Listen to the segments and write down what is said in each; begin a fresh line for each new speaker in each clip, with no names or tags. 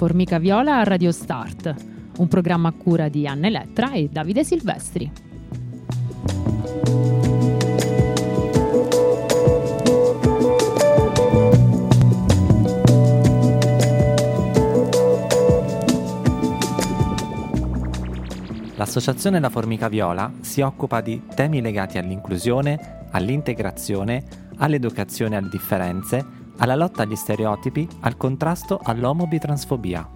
Formica Viola a Radio Start, un programma a cura di Anne Elettra e Davide Silvestri.
L'Associazione La Formica Viola si occupa di temi legati all'inclusione, all'integrazione, all'educazione alle differenze, alla lotta agli stereotipi, al contrasto all'omobitransfobia.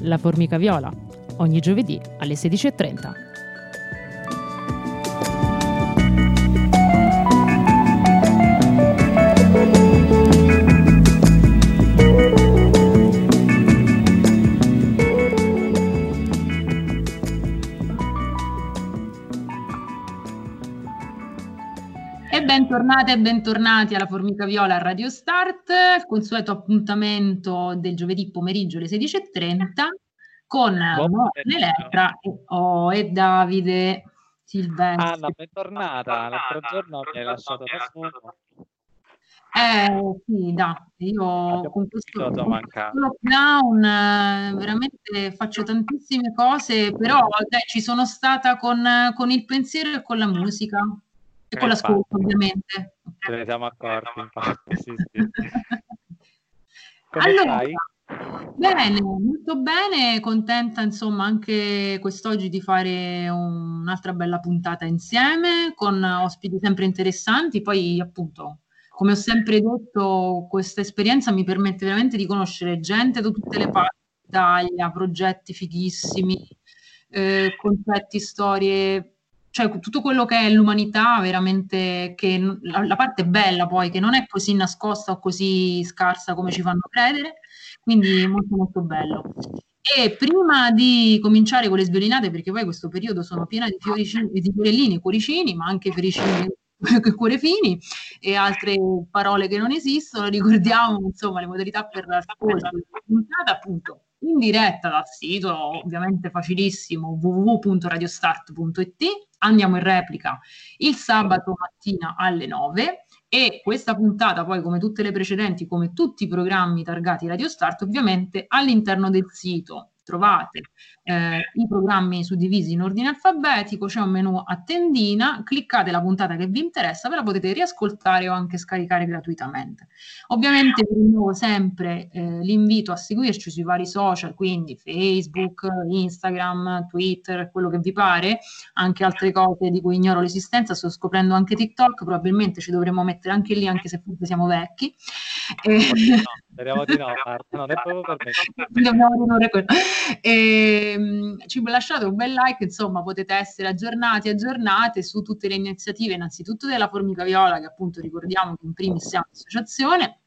La Formica Viola, ogni giovedì alle 16.30.
bentornate e bentornati alla Formica Viola a Radio Start, il consueto appuntamento del giovedì pomeriggio alle 16.30 con Elettra e, oh, e Davide Silvestri.
Anna, bentornata, l'altro giorno mi hai lasciato da solo.
Eh sì, da, io con questo, con questo lockdown eh, veramente faccio tantissime cose, però dai, ci sono stata con, con il pensiero e con la musica e con l'ascolto ovviamente.
Ce ne siamo accorti, infatti, sì, sì. Come
Allora,
stai?
bene, molto bene, contenta insomma anche quest'oggi di fare un- un'altra bella puntata insieme con ospiti sempre interessanti. Poi appunto, come ho sempre detto, questa esperienza mi permette veramente di conoscere gente da tutte le parti d'Italia, progetti fighissimi, eh, concetti, storie, cioè tutto quello che è l'umanità veramente, che la, la parte bella poi, che non è così nascosta o così scarsa come ci fanno credere, quindi molto molto bello. E prima di cominciare con le sviolinate, perché poi questo periodo sono piena di fioricini, di fiorellini, cuoricini, ma anche fioricini cuorefini e altre parole che non esistono, ricordiamo insomma le modalità per l'ascolto della puntata appunto in diretta dal sito, ovviamente facilissimo, www.radiostart.it. Andiamo in replica il sabato mattina alle 9 e questa puntata poi come tutte le precedenti, come tutti i programmi targati Radio Start, ovviamente all'interno del sito trovate eh, i programmi suddivisi in ordine alfabetico, c'è un menu a tendina, cliccate la puntata che vi interessa, ve la potete riascoltare o anche scaricare gratuitamente. Ovviamente vi rinnovo sempre eh, l'invito a seguirci sui vari social, quindi Facebook, Instagram, Twitter, quello che vi pare, anche altre cose di cui ignoro l'esistenza, sto scoprendo anche TikTok, probabilmente ci dovremmo mettere anche lì, anche se siamo vecchi. E-
No, speriamo di no, Marta, non è proprio per me.
Dobbiamo rinnovare quello. Ehm, ci lasciate un bel like, insomma, potete essere aggiornati, aggiornate su tutte le iniziative, innanzitutto della Formica Viola, che appunto ricordiamo che in primis siamo un'associazione,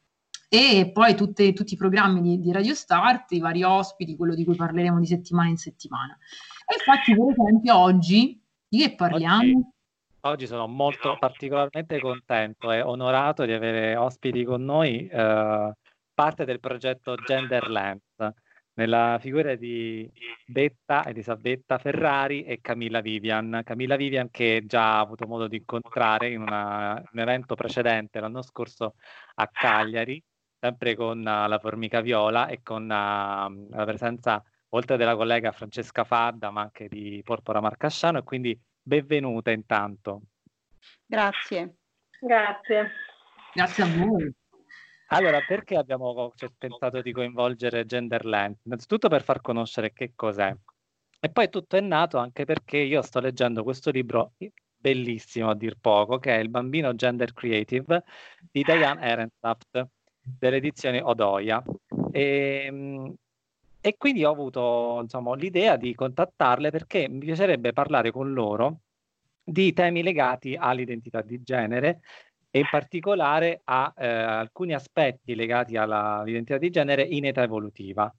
e poi tutte- tutti i programmi di, di Radio Start, i vari ospiti, quello di cui parleremo di settimana in settimana. E infatti, per esempio, oggi di che parliamo?
Oggi sono molto particolarmente contento e onorato di avere ospiti con noi, eh, parte del progetto Genderland, nella figura di Betta, Elisabetta Ferrari e Camilla Vivian. Camilla Vivian che già ha avuto modo di incontrare in una- un evento precedente l'anno scorso a Cagliari, sempre con eh, la Formica Viola e con eh, la presenza oltre della collega Francesca Fadda, ma anche di Porpora Marcasciano e quindi benvenuta intanto.
Grazie.
Grazie.
Grazie a voi.
Allora, perché abbiamo cioè, pensato di coinvolgere Genderland? Innanzitutto per far conoscere che cos'è. E poi tutto è nato anche perché io sto leggendo questo libro bellissimo a dir poco, che è Il bambino gender creative di Diane Ehrensaft, delle edizioni Odoia. E, mm, e quindi ho avuto, insomma, l'idea di contattarle perché mi piacerebbe parlare con loro di temi legati all'identità di genere e in particolare a eh, alcuni aspetti legati alla- all'identità di genere in età evolutiva.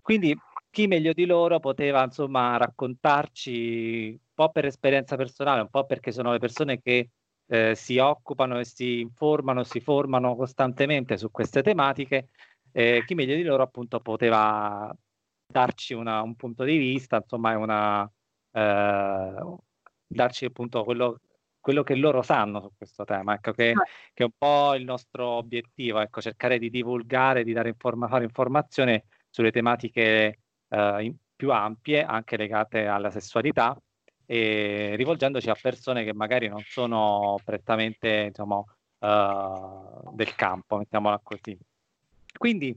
Quindi chi meglio di loro poteva insomma raccontarci un po' per esperienza personale, un po' perché sono le persone che eh, si occupano e si informano, si formano costantemente su queste tematiche, eh, chi meglio di loro appunto poteva darci una, un punto di vista, insomma, una, eh, darci appunto quello, quello, che loro sanno su questo tema, ecco, che, che, è un po' il nostro obiettivo, ecco, cercare di divulgare, di dare informa- fare informazione sulle tematiche eh, più ampie, anche legate alla sessualità, e rivolgendoci a persone che magari non sono prettamente insomma, uh, del campo, mettiamola così. Quindi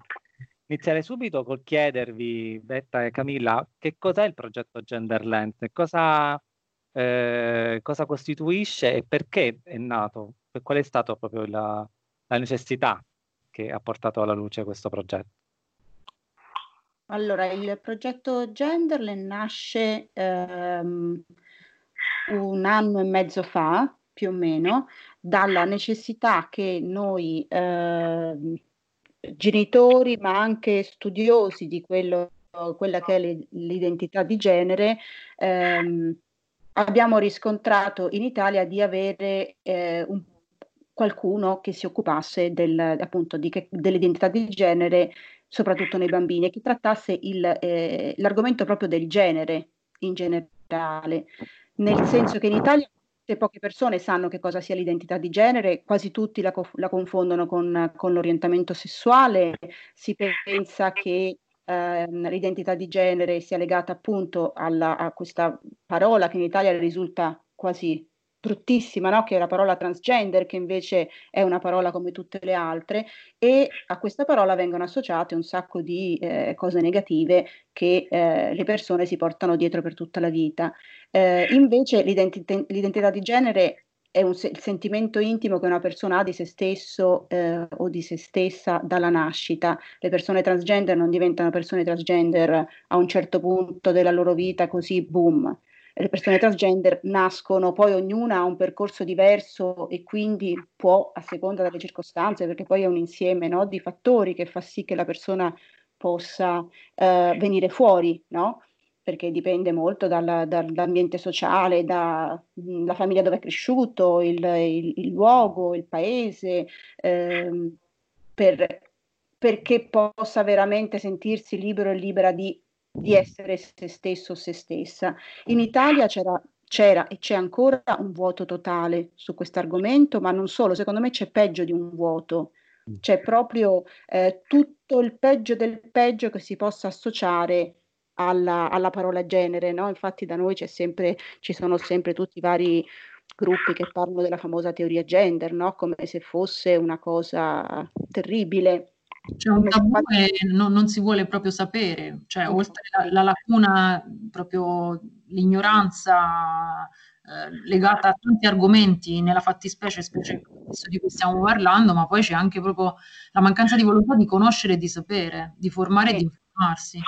iniziare subito col chiedervi, Betta e Camilla, che cos'è il progetto Genderland, cosa, eh, cosa costituisce e perché è nato, qual è stata proprio la, la necessità che ha portato alla luce questo progetto?
Allora, il progetto Genderland nasce ehm, un anno e mezzo fa, più o meno, dalla necessità che noi eh, genitori, ma anche studiosi di quello, quella che è l'identità di genere, ehm, abbiamo riscontrato in Italia di avere eh, un, qualcuno che si occupasse del, appunto che, dell'identità di genere soprattutto nei bambini, e che trattasse il, eh, l'argomento proprio del genere in generale, nel senso che in Italia poche persone sanno che cosa sia l'identità di genere, quasi tutti la, la confondono con, con, l'orientamento sessuale, si pensa che eh, l'identità di genere sia legata appunto alla, a questa parola che in Italia risulta quasi bruttissima, no? che è la parola transgender, che invece è una parola come tutte le altre, e a questa parola vengono associate un sacco di eh, cose negative che eh, le persone si portano dietro per tutta la vita. Eh, invece l'identità, l'identità, di genere è un, il sentimento intimo che una persona ha di se stesso eh, o di se stessa dalla nascita. Le persone transgender non diventano persone transgender a un certo punto della loro vita, così boom le persone transgender nascono, poi ognuna ha un percorso diverso e quindi può, a seconda delle circostanze, perché poi è un insieme no, di fattori che fa sì che la persona possa eh, venire fuori, no? perché dipende molto dalla, dall'ambiente sociale, dalla famiglia dove è cresciuto, il, il, il luogo, il paese, ehm, per, perché possa veramente sentirsi libero e libera di di essere se stesso o se stessa. In Italia c'era, c'era e c'è ancora un vuoto totale su questo argomento, ma non solo, secondo me c'è peggio di un vuoto, mm. c'è proprio eh, tutto il peggio del peggio che si possa associare alla, alla parola genere, no? Infatti da noi c'è sempre, ci sono sempre tutti i vari gruppi che parlano della famosa teoria gender, no? Come se fosse una cosa terribile.
C'è un tabù e non, non si vuole proprio sapere, cioè oltre la, la lacuna, proprio l'ignoranza eh, legata a tanti argomenti nella fattispecie, specie questo di cui stiamo parlando, ma poi c'è anche proprio la mancanza di volontà di conoscere e di sapere, di formare e di informarsi.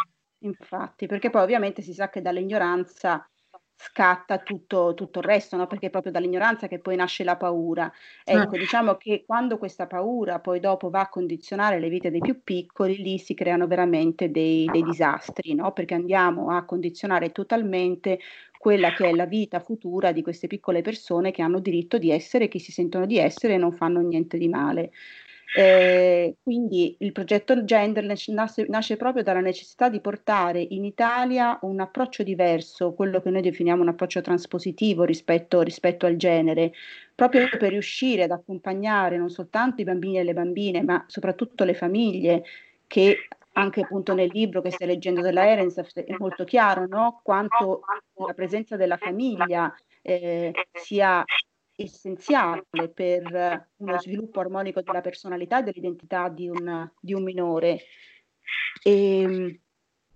Infatti, perché poi ovviamente si sa che dall'ignoranza scatta tutto, tutto il resto, no? perché è proprio dall'ignoranza che poi nasce la paura. Ecco, diciamo che quando questa paura poi dopo va a condizionare le vite dei più piccoli, lì si creano veramente dei, dei disastri, no? perché andiamo a condizionare totalmente quella che è la vita futura di queste piccole persone che hanno diritto di essere chi si sentono di essere e non fanno niente di male. Eh, quindi il progetto Genderless nasce, nasce, proprio dalla necessità di portare in Italia un approccio diverso, quello che noi definiamo un approccio traspositivo rispetto, rispetto al genere, proprio per riuscire ad accompagnare non soltanto i bambini e le bambine, ma soprattutto le famiglie che anche appunto nel libro che stai leggendo della Erens è molto chiaro no? quanto la presenza della famiglia eh, sia essenziale per uno sviluppo armonico della personalità e dell'identità di un, di un minore. E, ehm,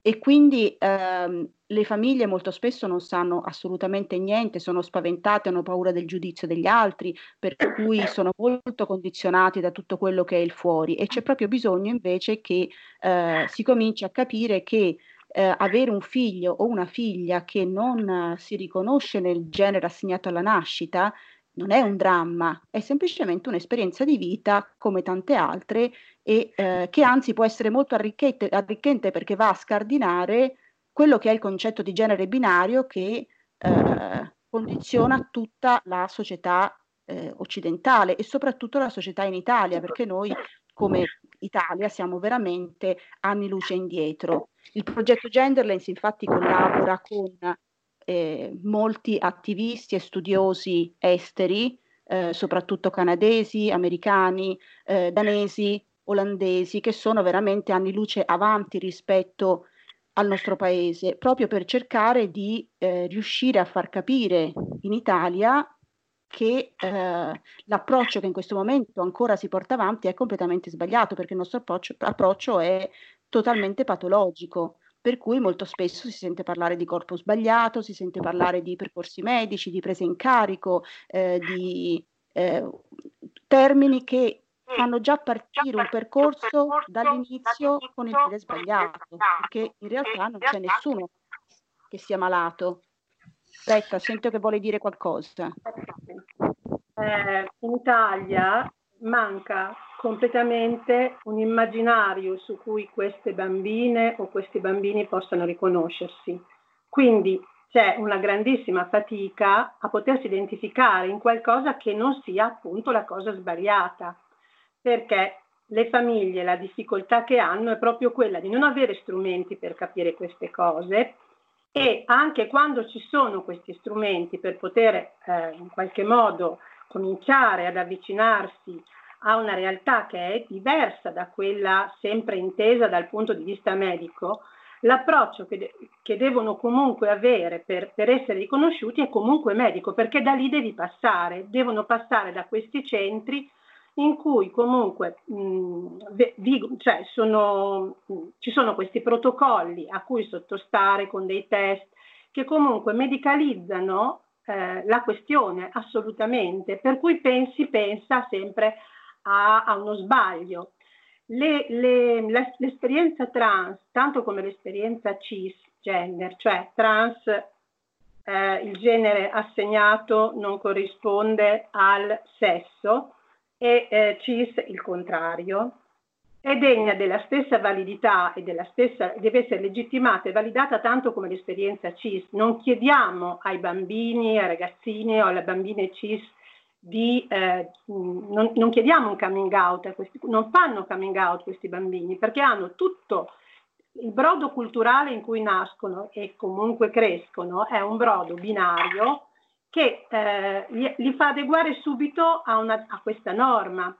e quindi ehm, le famiglie molto spesso non sanno assolutamente niente, sono spaventate, hanno paura del giudizio degli altri, per cui sono molto condizionati da tutto quello che è il fuori e c'è proprio bisogno invece che eh, si cominci a capire che eh, avere un figlio o una figlia che non eh, si riconosce nel genere assegnato alla nascita non è un dramma, è semplicemente un'esperienza di vita come tante altre e eh, che anzi può essere molto arricchente perché va a scardinare quello che è il concetto di genere binario che eh, condiziona tutta la società eh, occidentale e soprattutto la società in Italia, perché noi come Italia siamo veramente anni luce indietro. Il progetto Genderlens infatti collabora con eh, molti attivisti e studiosi esteri, eh, soprattutto canadesi, americani, eh, danesi, olandesi, che sono veramente anni luce avanti rispetto al nostro paese, proprio per cercare di eh, riuscire a far capire in Italia che eh, l'approccio che in questo momento ancora si porta avanti è completamente sbagliato, perché il nostro approccio, approccio è totalmente patologico per cui molto spesso si sente parlare di corpo sbagliato, si sente parlare di percorsi medici, di presa in carico, eh, di eh, termini che fanno già partire un percorso dall'inizio con il piede sbagliato, perché in realtà non c'è nessuno che sia malato. Aspetta, sento che vuole dire qualcosa.
Eh, in Italia manca completamente un immaginario su cui queste bambine o questi bambini possano riconoscersi. Quindi c'è una grandissima fatica a potersi identificare in qualcosa che non sia appunto la cosa sbagliata, perché le famiglie, la difficoltà che hanno è proprio quella di non avere strumenti per capire queste cose e anche quando ci sono questi strumenti per poter eh, in qualche modo cominciare ad avvicinarsi a una realtà che è diversa da quella sempre intesa dal punto di vista medico, l'approccio che, de- che devono comunque avere per, per, essere riconosciuti è comunque medico, perché da lì devi passare, devono passare da questi centri in cui comunque mh, vi, cioè sono, mh, ci sono questi protocolli a cui sottostare con dei test che comunque medicalizzano eh, la questione assolutamente, per cui pensi, pensa sempre a, a uno sbaglio. Le, le, l'esperienza trans, tanto come l'esperienza cisgender, cioè trans, eh, il genere assegnato non corrisponde al sesso e eh, cis il contrario, è degna della stessa validità e della stessa, deve essere legittimata e validata tanto come l'esperienza cis. Non chiediamo ai bambini, ai ragazzini o alle bambine cis di, eh, non, non, chiediamo un coming out, questi, non fanno coming out questi bambini perché hanno tutto il brodo culturale in cui nascono e comunque crescono, è un brodo binario che eh, li, li, fa adeguare subito a, una, a, questa norma.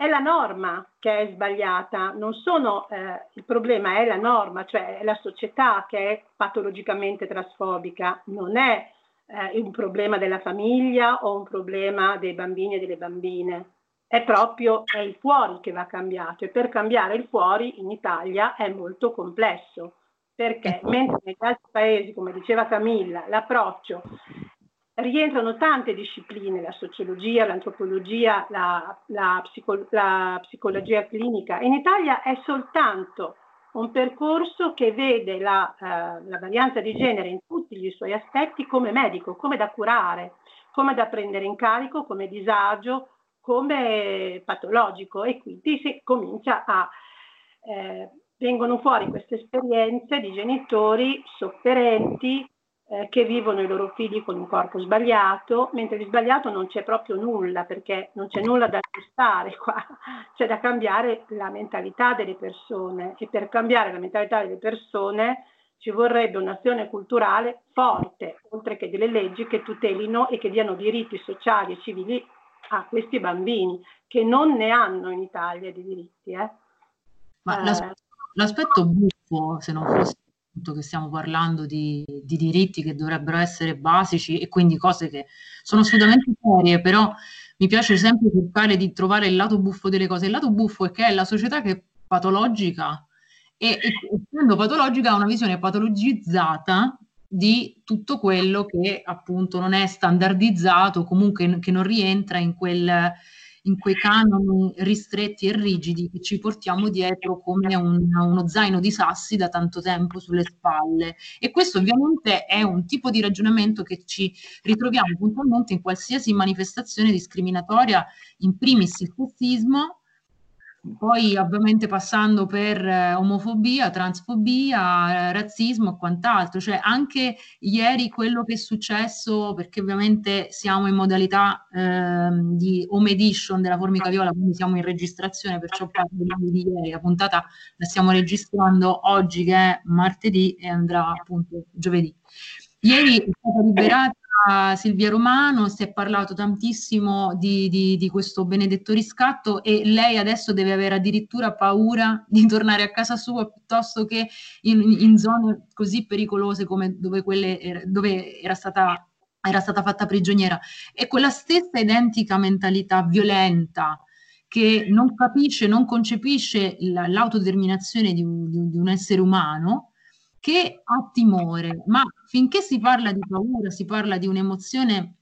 È la norma che è sbagliata, non sono, eh, il problema è la norma, cioè è la società che è patologicamente trasfobica, non è eh, un problema della famiglia o un problema dei bambini e delle bambine. È proprio è il fuori che va cambiato e per cambiare il fuori in Italia è molto complesso perché mentre negli altri paesi, come diceva Camilla, l'approccio rientrano tante discipline, la sociologia, l'antropologia, la, la, psico, la psicologia clinica, in Italia è soltanto un percorso che vede la, eh, la, varianza di genere in tutti i suoi aspetti come medico, come da curare, come da prendere in carico, come disagio, come patologico. E quindi si comincia a... Eh, vengono fuori queste esperienze di genitori sofferenti, eh, che vivono i loro figli con un corpo sbagliato, mentre di sbagliato non c'è proprio nulla, perché non c'è nulla da aggiustare qua, c'è da cambiare la mentalità delle persone e per cambiare la mentalità delle persone ci vorrebbe un'azione culturale forte, oltre che delle leggi che tutelino e che diano diritti sociali e civili a questi bambini, che non ne hanno in Italia di diritti. Eh.
Ma eh. l'aspetto buffo, se non fosse che stiamo parlando di, di, diritti che dovrebbero essere basici e quindi cose che sono assolutamente serie, però mi piace sempre cercare di trovare il lato buffo delle cose. Il lato buffo è che è la società che è patologica e, essendo patologica ha una visione patologizzata di tutto quello che appunto non è standardizzato, comunque che non rientra in quel in quei canoni ristretti e rigidi che ci portiamo dietro come un, uno zaino di sassi da tanto tempo sulle spalle. E questo ovviamente è un tipo di ragionamento che ci ritroviamo puntualmente in qualsiasi manifestazione discriminatoria, in primis il sessismo, poi ovviamente passando per eh, omofobia, transfobia, eh, razzismo e quant'altro, cioè anche ieri quello che è successo, perché ovviamente siamo in modalità eh, di home edition della Formica Viola, quindi siamo in registrazione, perciò parliamo di ieri, la puntata la stiamo registrando oggi che è martedì e andrà appunto giovedì. Ieri è stata liberata Silvia Romano, si è parlato tantissimo di, di, di, questo benedetto riscatto e lei adesso deve avere addirittura paura di tornare a casa sua piuttosto che in, in zone così pericolose come dove, quelle, dove era stata era stata fatta prigioniera. E quella stessa identica mentalità violenta che non capisce, non concepisce l'autodeterminazione di un, di un essere umano, che ha timore, ma finché si parla di paura, si parla di un'emozione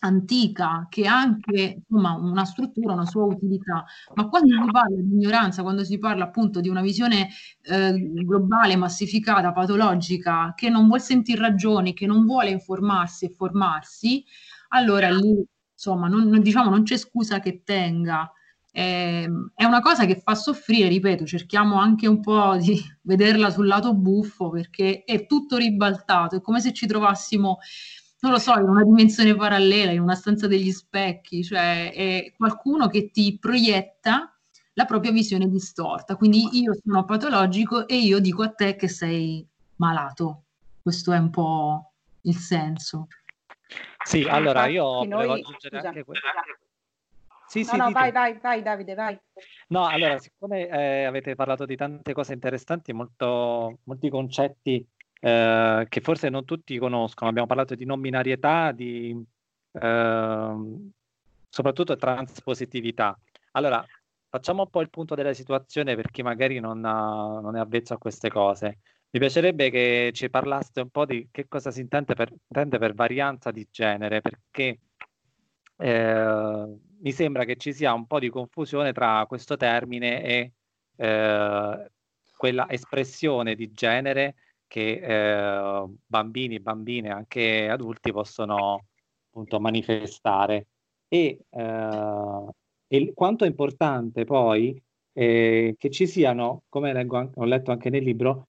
antica che ha anche insomma, una struttura, una sua utilità, ma quando si parla di ignoranza, quando si parla appunto di una visione eh, globale, massificata, patologica, che non vuole sentire ragioni, che non vuole informarsi e formarsi, allora lì insomma non, non, diciamo, non c'è scusa che tenga eh, è una cosa che fa soffrire, ripeto, cerchiamo anche un po' di vederla sul lato buffo perché è tutto ribaltato, è come se ci trovassimo, non lo so, in una dimensione parallela, in una stanza degli specchi, cioè è qualcuno che ti proietta la propria visione distorta. Quindi io sono patologico e io dico a te che sei malato. Questo è un po' il senso.
Sì, allora io volevo aggiungere anche questo.
Sì, no, sì, no, vai, vai, vai Davide, vai.
No, allora, siccome eh, avete parlato di tante cose interessanti, molto, molti concetti eh, che forse non tutti conoscono, abbiamo parlato di non binarietà, di eh, soprattutto transpositività. Allora, facciamo un po' il punto della situazione per chi magari non, ha, non è avvezzo a queste cose. Mi piacerebbe che ci parlaste un po' di che cosa si intende per, intende per varianza di genere, perché eh, mi sembra che ci sia un po' di confusione tra questo termine e eh, quella espressione di genere che eh, bambini, bambine, anche adulti possono appunto manifestare. E, eh, e quanto è importante poi eh, che ci siano, come leggo, ho letto anche nel libro,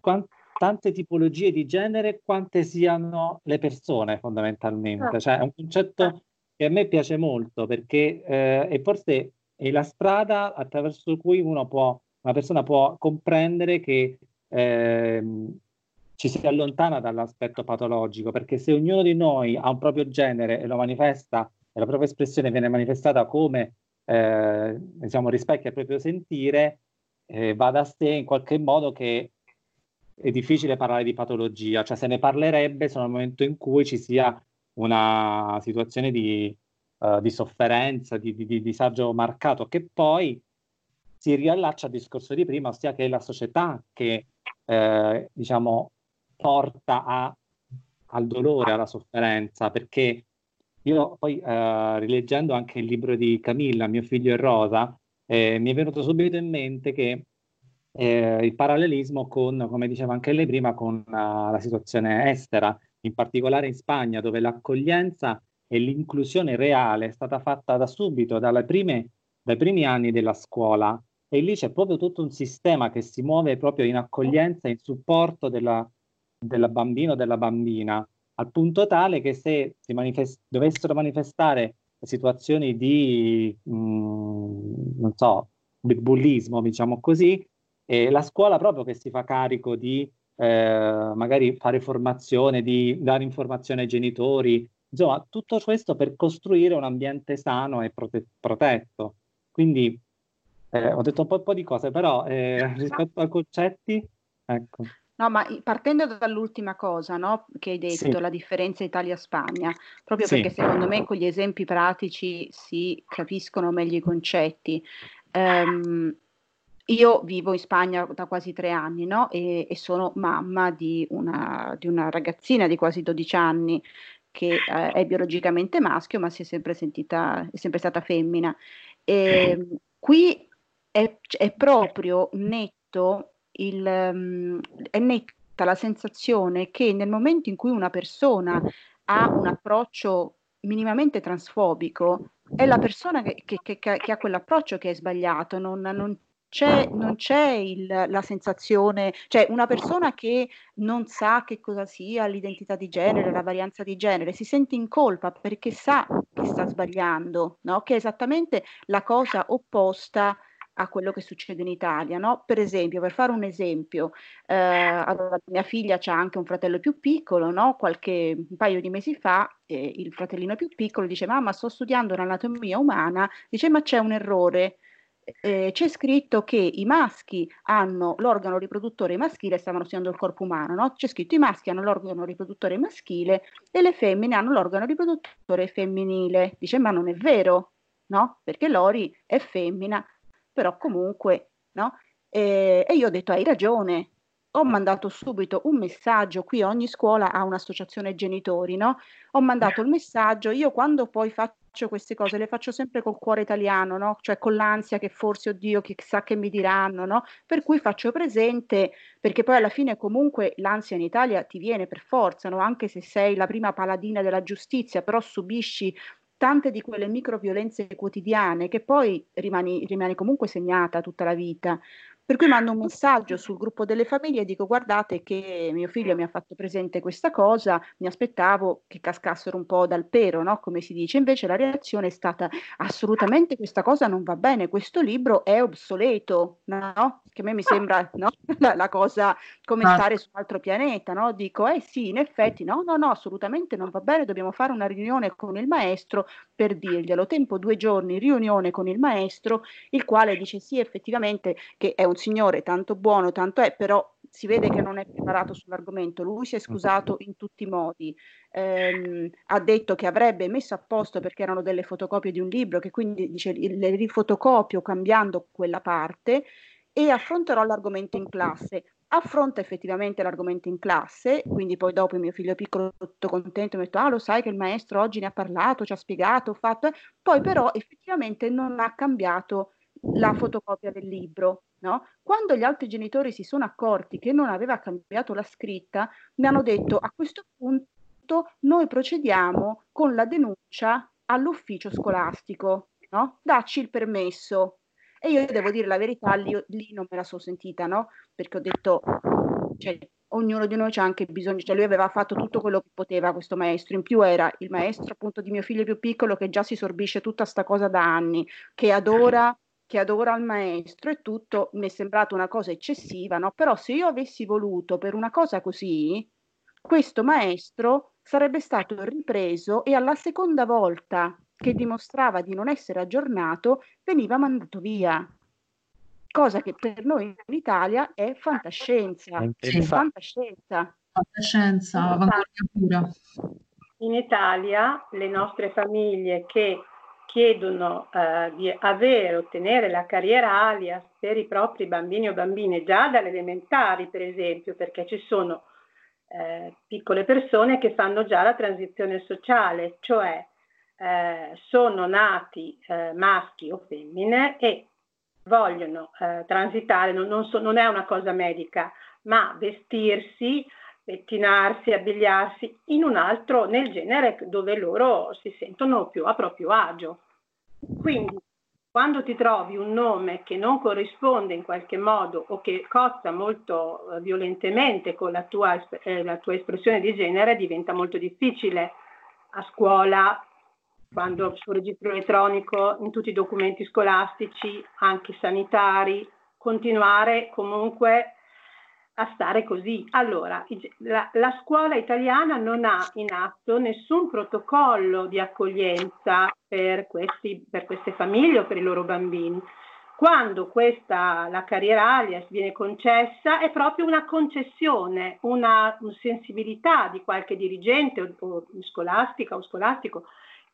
quant- tante tipologie di genere quante siano le persone fondamentalmente. Cioè è un concetto che a me piace molto perché eh, è forse è la strada attraverso cui può, una persona può comprendere che eh, ci si allontana dall'aspetto patologico, perché se ognuno di noi ha un proprio genere e lo manifesta, e la propria espressione viene manifestata come eh, diciamo, rispecchia il proprio sentire, eh, va da sé in qualche modo che è difficile parlare di patologia, cioè se ne parlerebbe solo nel momento in cui ci sia una situazione di, uh, di sofferenza, di, di, di, disagio marcato, che poi si riallaccia al discorso di prima, ossia che è la società che eh, diciamo, porta a, al dolore, alla sofferenza, perché io poi eh, rileggendo anche il libro di Camilla, mio figlio e Rosa, eh, mi è venuto subito in mente che eh, il parallelismo con, come diceva anche lei prima, con uh, la situazione estera, in particolare in Spagna, dove l'accoglienza e l'inclusione reale è stata fatta da subito, prime, dai primi anni della scuola, e lì c'è proprio tutto un sistema che si muove proprio in accoglienza, in supporto della bambina o della bambina, al punto tale che se manifest- dovessero manifestare situazioni di, mh, mm, non so, bullismo, diciamo così, eh, la scuola proprio che si fa carico di eh, magari fare formazione, di dare informazione ai genitori, insomma, tutto questo per costruire un ambiente sano e prote- protetto. Quindi eh, ho detto un po', un po', di cose, però eh, rispetto ai concetti, ecco.
No, ma partendo dall'ultima cosa no, che hai detto, sì. la differenza Italia-Spagna, proprio sì. perché secondo me con gli esempi pratici si capiscono meglio i concetti. Um, io vivo in Spagna da quasi tre anni, no? E, e sono mamma di una, di una, ragazzina di quasi 12 anni che eh, è biologicamente maschio, ma si è sempre sentita, è sempre stata femmina. E, ehm, qui è, è, proprio netto il, um, è netta la sensazione che nel momento in cui una persona ha un approccio minimamente transfobico, è la persona che, che, che, che ha quell'approccio che è sbagliato, non, non c'è, non c'è il, la sensazione, cioè una persona che non sa che cosa sia l'identità di genere, la varianza di genere, si sente in colpa perché sa che sta sbagliando, no? che è esattamente la cosa opposta a quello che succede in Italia. No? Per esempio, per fare un esempio, eh, allora, mia figlia ha anche un fratello più piccolo, no? qualche un paio di mesi fa eh, il fratellino più piccolo dice mamma sto studiando l'anatomia umana, dice ma c'è un errore eh, c'è scritto che i maschi hanno l'organo riproduttore maschile, stavano studiando il corpo umano, no? c'è scritto i maschi hanno l'organo riproduttore maschile e le femmine hanno l'organo riproduttore femminile. Dice, ma non è vero, no? Perché Lori è femmina, però comunque, no? E, e io ho detto, hai ragione, ho mandato subito un messaggio, qui ogni scuola ha un'associazione genitori, no? Ho mandato il messaggio, io quando poi faccio faccio queste cose, le faccio sempre col cuore italiano, no? Cioè con l'ansia che forse, oddio, chissà che mi diranno, no? Per cui faccio presente, perché poi alla fine comunque l'ansia in Italia ti viene per forza, no? Anche se sei la prima paladina della giustizia, però subisci tante di quelle microviolenze quotidiane che poi rimani, rimani comunque segnata tutta la vita. Per cui mando un messaggio sul gruppo delle famiglie e dico guardate che mio figlio mi ha fatto presente questa cosa, mi aspettavo che cascassero un po' dal pero, no? come si dice, invece la reazione è stata assolutamente questa cosa non va bene, questo libro è obsoleto, no? che a me mi sembra no? la, la, cosa come ah. stare su un altro pianeta, no? dico eh sì, in effetti no, no, no, assolutamente non va bene, dobbiamo fare una riunione con il maestro per dirglielo, tempo due giorni, riunione con il maestro, il quale dice sì, effettivamente che è un signore tanto buono, tanto è, però si vede che non è preparato sull'argomento. Lui si è scusato in tutti i modi, ehm, ha detto che avrebbe messo a posto perché erano delle fotocopie di un libro, che quindi dice le rifotocopio cambiando quella parte e affronterò l'argomento in classe. Affronta effettivamente l'argomento in classe, quindi poi dopo mio figlio piccolo tutto contento mi ha detto, ah lo sai che il maestro oggi ne ha parlato, ci ha spiegato, ha fatto, poi però effettivamente non ha cambiato la fotocopia del libro. No? Quando gli altri genitori si sono accorti che non aveva cambiato la scritta, mi hanno detto a questo punto noi procediamo con la denuncia all'ufficio scolastico, no? dacci il permesso. E io devo dire la verità, lì, lì non me la sono sentita, no? perché ho detto, cioè, ognuno di noi c'ha anche bisogno, cioè lui aveva fatto tutto quello che poteva questo maestro, in più era il maestro appunto di mio figlio più piccolo che già si sorbisce tutta sta cosa da anni, che adora che adora il maestro e tutto, mi è sembrato una cosa eccessiva, no? Però se io avessi voluto per una cosa così, questo maestro sarebbe stato ripreso e alla seconda volta che dimostrava di non essere aggiornato veniva mandato via. Cosa che per noi in Italia è fantascienza. È fantascienza.
Fantascienza, avanguardia pura.
In Italia le nostre famiglie che chiedono eh, di avere, ottenere la carriera alias per i propri bambini o bambine già dalle elementari, per esempio, perché ci sono eh, piccole persone che fanno già la transizione sociale, cioè eh, sono nati eh, maschi o femmine e vogliono eh, transitare, non, non, so, non è una cosa medica, ma vestirsi, pettinarsi, abbigliarsi in un altro, nel genere dove loro si sentono più a proprio agio. Quindi quando ti trovi un nome che non corrisponde in qualche modo o che cozza molto eh, violentemente con la tua, eh, la tua espressione di genere, diventa molto difficile a scuola, quando sul registro elettronico, in tutti i documenti scolastici, anche sanitari, continuare comunque a stare così. Allora, la, la, scuola italiana non ha in atto nessun protocollo di accoglienza per, questi, per queste famiglie o per i loro bambini. Quando questa, la carriera alias viene concessa è proprio una concessione, una, una sensibilità di qualche dirigente o, o scolastica o scolastico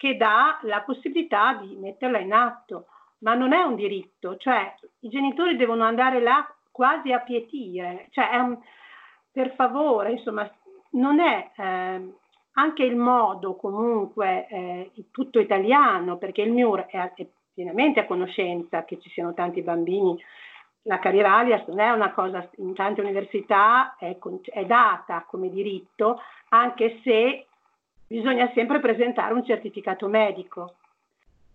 che dà la possibilità di metterla in atto, ma non è un diritto, cioè i genitori devono andare là quasi a pietire, cioè un, per favore, insomma, non è eh, anche il modo comunque eh, tutto italiano, perché il MIUR è, è, pienamente a conoscenza che ci siano tanti bambini, la carriera alias non è una cosa, in tante università è, è data come diritto, anche se bisogna sempre presentare un certificato medico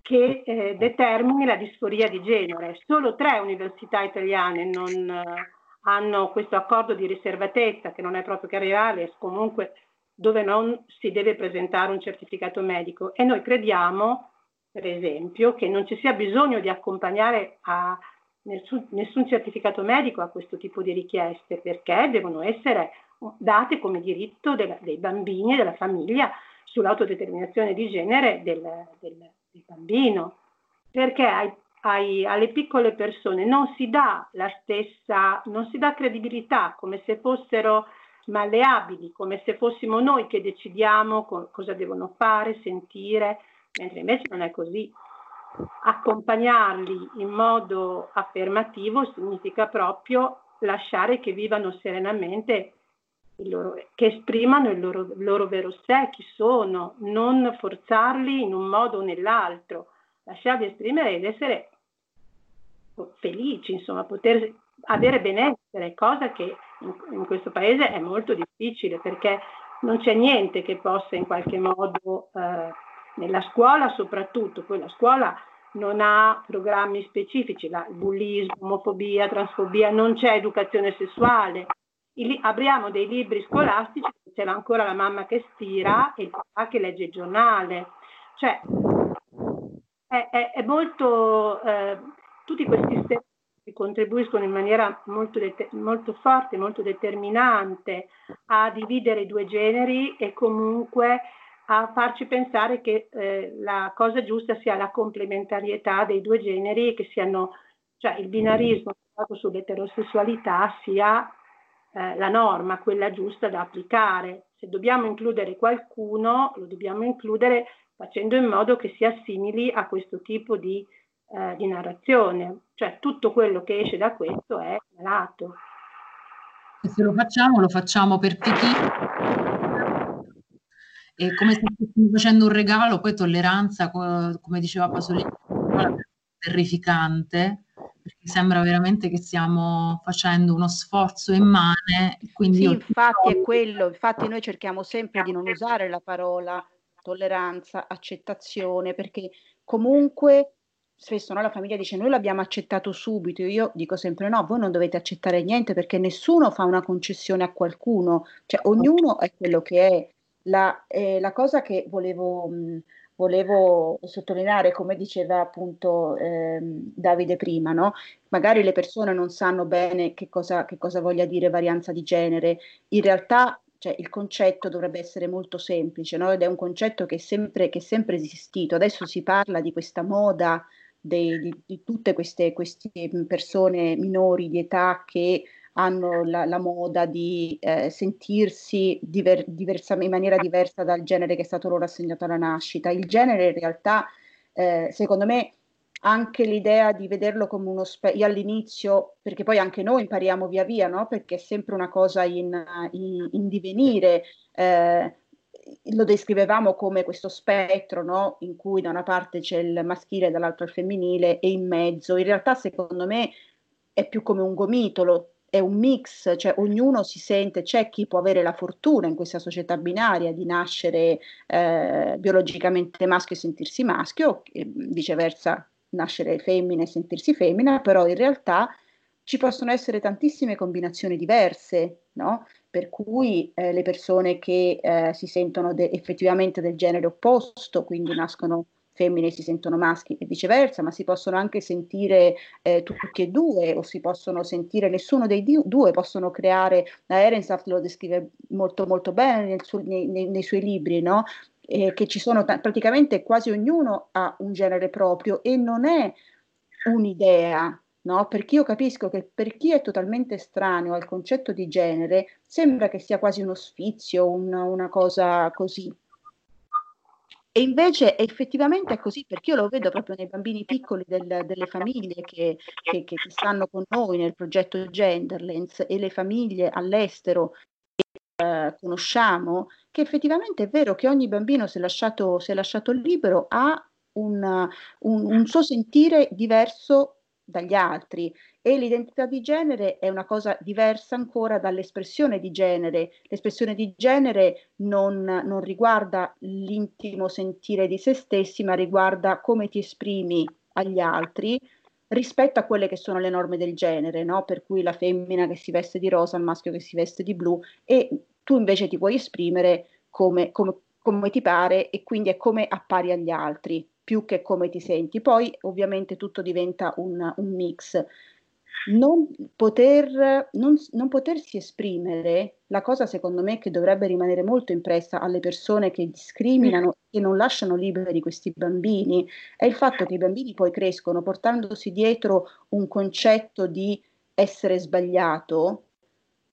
che eh, determini la disforia di genere. Solo tre università italiane non eh, hanno questo accordo di riservatezza, che non è proprio carriale, comunque dove non si deve presentare un certificato medico. E noi crediamo, per esempio, che non ci sia bisogno di accompagnare a nessun, nessun certificato medico a questo tipo di richieste, perché devono essere date come diritto della, dei bambini e della famiglia sull'autodeterminazione di genere del, del, del bambino, perché ai, ai, alle piccole persone non si dà la stessa, non si dà credibilità come se fossero malleabili, come se fossimo noi che decidiamo co- cosa devono fare, sentire, mentre invece non è così. Accompagnarli in modo affermativo significa proprio lasciare che vivano serenamente loro, che esprimano il loro, loro vero sé, chi sono, non forzarli in un modo o nell'altro, lasciarli esprimere ed essere felici, insomma, poter avere benessere, cosa che in, in questo paese è molto difficile perché non c'è niente che possa in qualche modo, eh, nella scuola soprattutto, poi la scuola non ha programmi specifici, la, bullismo, omofobia, transfobia, non c'è educazione sessuale, apriamo dei libri scolastici, c'è ancora la mamma che stira e il papà che legge il giornale. Cioè, è, è, è molto, eh, tutti questi stereotipi contribuiscono in maniera molto, molto forte, molto determinante a dividere i due generi e comunque a farci pensare che eh, la cosa giusta sia la complementarietà dei due generi che siano, cioè il binarismo sull'eterosessualità sia eh, la norma, quella giusta da applicare. Se dobbiamo includere qualcuno, lo dobbiamo includere facendo in modo che si assimili a questo tipo di, eh, di narrazione. Cioè tutto quello che esce da questo è malato.
E se lo facciamo, lo facciamo per chi e come se stessimo facendo un regalo, poi tolleranza, come diceva Pasolini, terrificante, perché sembra veramente che stiamo facendo uno sforzo immane. Quindi
sì, infatti è quello, infatti noi cerchiamo sempre di non usare la parola tolleranza, accettazione, perché comunque spesso no, la famiglia dice noi l'abbiamo accettato subito, io dico sempre no, voi non dovete accettare niente perché nessuno fa una concessione a qualcuno, cioè ognuno è quello che è. La, eh, la cosa che volevo... Mh, volevo sottolineare, come diceva appunto eh, Davide prima, no? magari le persone non sanno bene che cosa, che cosa voglia dire varianza di genere, in realtà cioè, il concetto dovrebbe essere molto semplice no? ed è un concetto che è, sempre, che è sempre esistito, adesso si parla di questa moda dei, di, di, tutte queste, queste persone minori di età che hanno la, la moda di eh, sentirsi diver, diversa, in maniera diversa dal genere che è stato loro assegnato alla nascita. Il genere in realtà, eh, secondo me, anche l'idea di vederlo come uno specchio, io all'inizio, perché poi anche noi impariamo via via, no? perché è sempre una cosa in, in, in divenire, eh, lo descrivevamo come questo spettro, no? in cui da una parte c'è il maschile, dall'altra il femminile e in mezzo. In realtà, secondo me, è più come un gomitolo, è un mix, cioè ognuno si sente, c'è chi può avere la fortuna in questa società binaria di nascere eh, biologicamente maschio e sentirsi maschio, e viceversa nascere femmina e sentirsi femmina, però in realtà ci possono essere tantissime combinazioni diverse, no? per cui eh, le persone che eh, si sentono de- effettivamente del genere opposto, quindi nascono femmine si sentono maschi e viceversa, ma si possono anche sentire eh, tutti e due o si possono sentire nessuno dei due, possono creare, la Ehrensaft lo descrive molto molto bene su- nei, nei, nei, suoi libri, no? eh, che ci sono t- praticamente quasi ognuno ha un genere proprio e non è un'idea, No? Perché io capisco che per chi è totalmente estraneo al concetto di genere sembra che sia quasi uno sfizio, una, una cosa così. E invece effettivamente è così, perché io lo vedo proprio nei bambini piccoli del, delle famiglie che, che, che, stanno con noi nel progetto Genderlands e le famiglie all'estero che eh, conosciamo, che effettivamente è vero che ogni bambino, se lasciato, se lasciato libero, ha un, un, un suo sentire diverso dagli altri e l'identità di genere è una cosa diversa ancora dall'espressione di genere. L'espressione di genere non, non riguarda l'intimo sentire di se stessi, ma riguarda come ti esprimi agli altri rispetto a quelle che sono le norme del genere, no? per cui la femmina che si veste di rosa, il maschio che si veste di blu e tu invece ti puoi esprimere come, come, come ti pare e quindi è come appari agli altri più che come ti senti. Poi ovviamente tutto diventa un, un mix non, poter, non, non, potersi esprimere, la cosa secondo me che dovrebbe rimanere molto impressa alle persone che discriminano e non lasciano liberi questi bambini, è il fatto che i bambini poi crescono portandosi dietro un concetto di essere sbagliato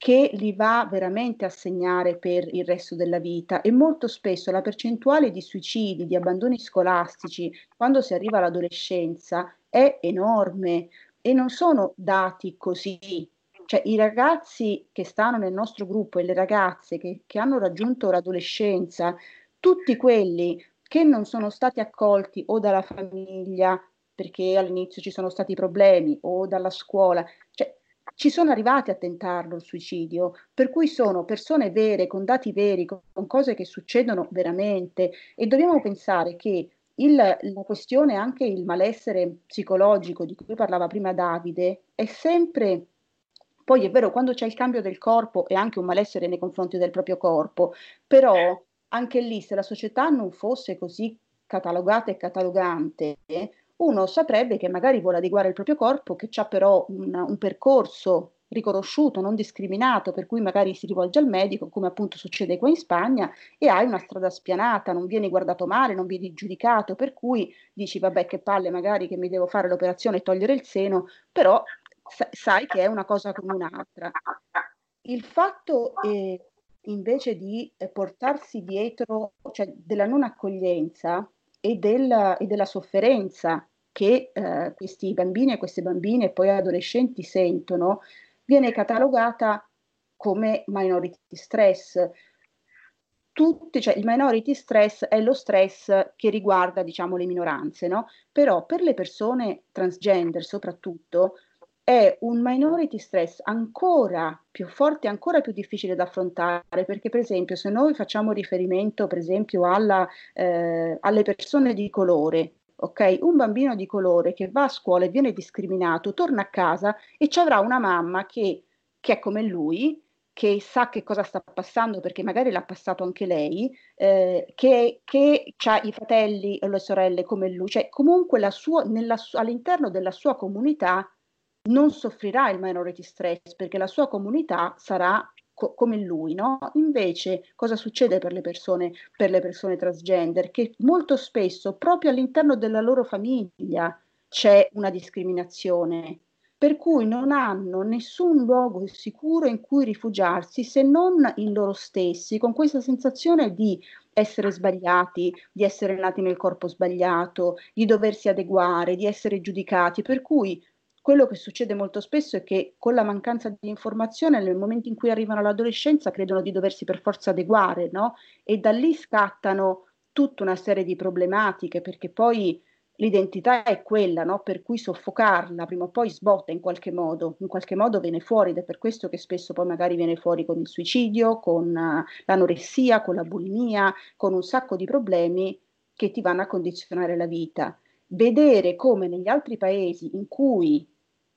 che li va veramente a segnare per il resto della vita e molto spesso la percentuale di suicidi, di abbandoni scolastici quando si arriva all'adolescenza è enorme e non sono dati così. Cioè i ragazzi che stanno nel nostro gruppo e le ragazze che, che hanno raggiunto l'adolescenza, tutti quelli che non sono stati accolti o dalla famiglia perché all'inizio ci sono stati problemi o dalla scuola, cioè ci sono arrivati a tentarlo il suicidio, per cui sono persone vere, con dati veri, con, cose che succedono veramente e dobbiamo pensare che il, la questione, anche il malessere psicologico di cui parlava prima Davide, è sempre, poi è vero, quando c'è il cambio del corpo è anche un malessere nei confronti del proprio corpo, però anche lì se la società non fosse così catalogata e catalogante, uno saprebbe che magari vuole adeguare il proprio corpo, che ha però un, un percorso riconosciuto, non discriminato, per cui magari si rivolge al medico, come appunto succede qua in Spagna, e hai una strada spianata, non vieni guardato male, non vieni giudicato, per cui dici vabbè che palle magari che mi devo fare l'operazione e togliere il seno, però sa- sai che è una cosa come un'altra. Il fatto eh, invece di eh, portarsi dietro, cioè della non accoglienza e, del, e della sofferenza che eh, questi bambini e queste bambine e poi adolescenti sentono, viene catalogata come minority stress. Tutti, cioè il minority stress è lo stress che riguarda diciamo le minoranze, no? Però per le persone transgender soprattutto è un minority stress ancora più forte, ancora più difficile da affrontare, perché per esempio se noi facciamo riferimento per esempio alla, eh, alle persone di colore, ok? Un bambino di colore che va a scuola e viene discriminato, torna a casa e ci avrà una mamma che, che è come lui, che sa che cosa sta passando perché magari l'ha passato anche lei, eh, che, che ha i fratelli o le sorelle come lui, cioè comunque sua, nella, all'interno della sua comunità non soffrirà il minority stress perché la sua comunità sarà co- come lui, no? Invece cosa succede per le persone, per le persone transgender? Che molto spesso proprio all'interno della loro famiglia c'è una discriminazione, per cui non hanno nessun luogo sicuro in cui rifugiarsi se non in loro stessi, con questa sensazione di essere sbagliati, di essere nati nel corpo sbagliato, di doversi adeguare, di essere giudicati, per cui quello che succede molto spesso è che con la mancanza di informazione, nel momento in cui arrivano all'adolescenza, credono di doversi per forza adeguare, no? E da lì scattano tutta una serie di problematiche, perché poi l'identità è quella, no? Per cui soffocarla prima o poi sbotta in qualche modo, in qualche modo viene fuori ed è per questo che spesso poi magari viene fuori con il suicidio, con uh, l'anoressia, con la bulimia, con un sacco di problemi che ti vanno a condizionare la vita. Vedere come negli altri paesi in cui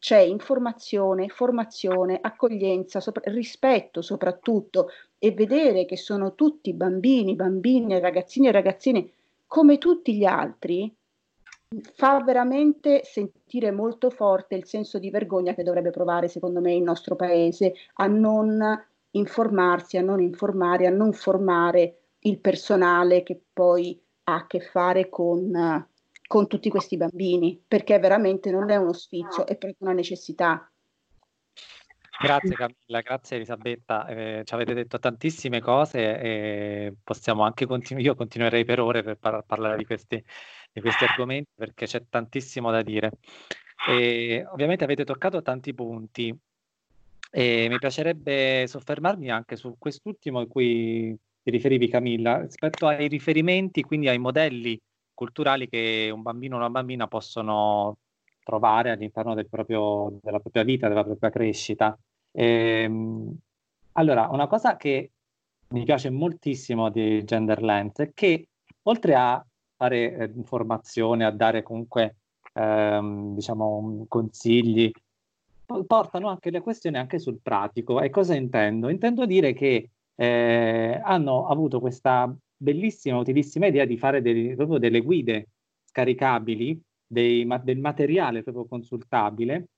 c'è informazione, formazione, accoglienza, sopra- rispetto soprattutto e vedere che sono tutti bambini, bambine, ragazzini e ragazzine come tutti gli altri, fa veramente sentire molto forte il senso di vergogna che dovrebbe provare, secondo me, il nostro paese a non informarsi, a non informare, a non formare il personale che poi ha a che fare con con tutti questi bambini, perché veramente non è uno sfizio, è proprio una necessità.
Grazie Camilla, grazie Elisabetta, eh, ci avete detto tantissime cose e possiamo anche continuare, io continuerei per ore per par- parlare di questi, di questi argomenti perché c'è tantissimo da dire. E, ovviamente avete toccato tanti punti e mi piacerebbe soffermarmi anche su quest'ultimo in cui ti riferivi Camilla, rispetto ai riferimenti, quindi ai modelli culturali che un bambino o una bambina possono trovare all'interno del proprio, della propria vita, della propria crescita. Ehm, allora, una cosa che mi piace moltissimo di Genderland è che oltre a fare eh, informazione, a dare comunque ehm, diciamo consigli, portano anche le questioni anche sul pratico. E cosa intendo? Intendo dire che eh, hanno avuto questa bellissima, utilissima idea di fare dei, proprio delle guide scaricabili, dei, del materiale proprio consultabile,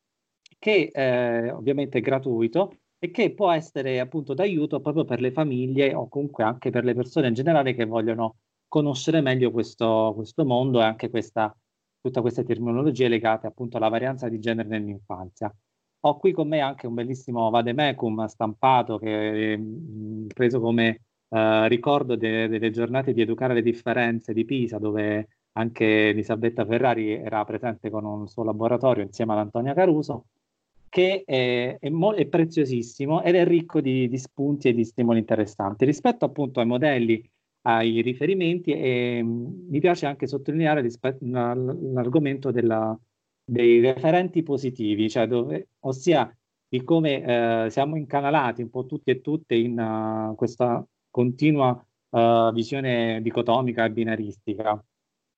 che eh, ovviamente è gratuito e che può essere appunto d'aiuto proprio per le famiglie o comunque anche per le persone in generale che vogliono conoscere meglio questo, questo mondo e anche questa, tutte queste terminologie legate appunto alla varianza di genere nell'infanzia. Ho qui con me anche un bellissimo vademecum stampato che è mm, preso come eh, ricordo de- delle giornate di educare le differenze di Pisa, dove anche Elisabetta Ferrari era presente con un suo laboratorio insieme ad Antonia Caruso, che è, è, mo- è preziosissimo ed è ricco di, di, spunti e di stimoli interessanti. Rispetto appunto ai modelli, ai riferimenti, e, mh, mi piace anche sottolineare rispetto, l'argomento della, dei referenti positivi, cioè dove, ossia di come eh, siamo incanalati un po' tutti e tutte in uh, questa continua uh, visione dicotomica e binaristica.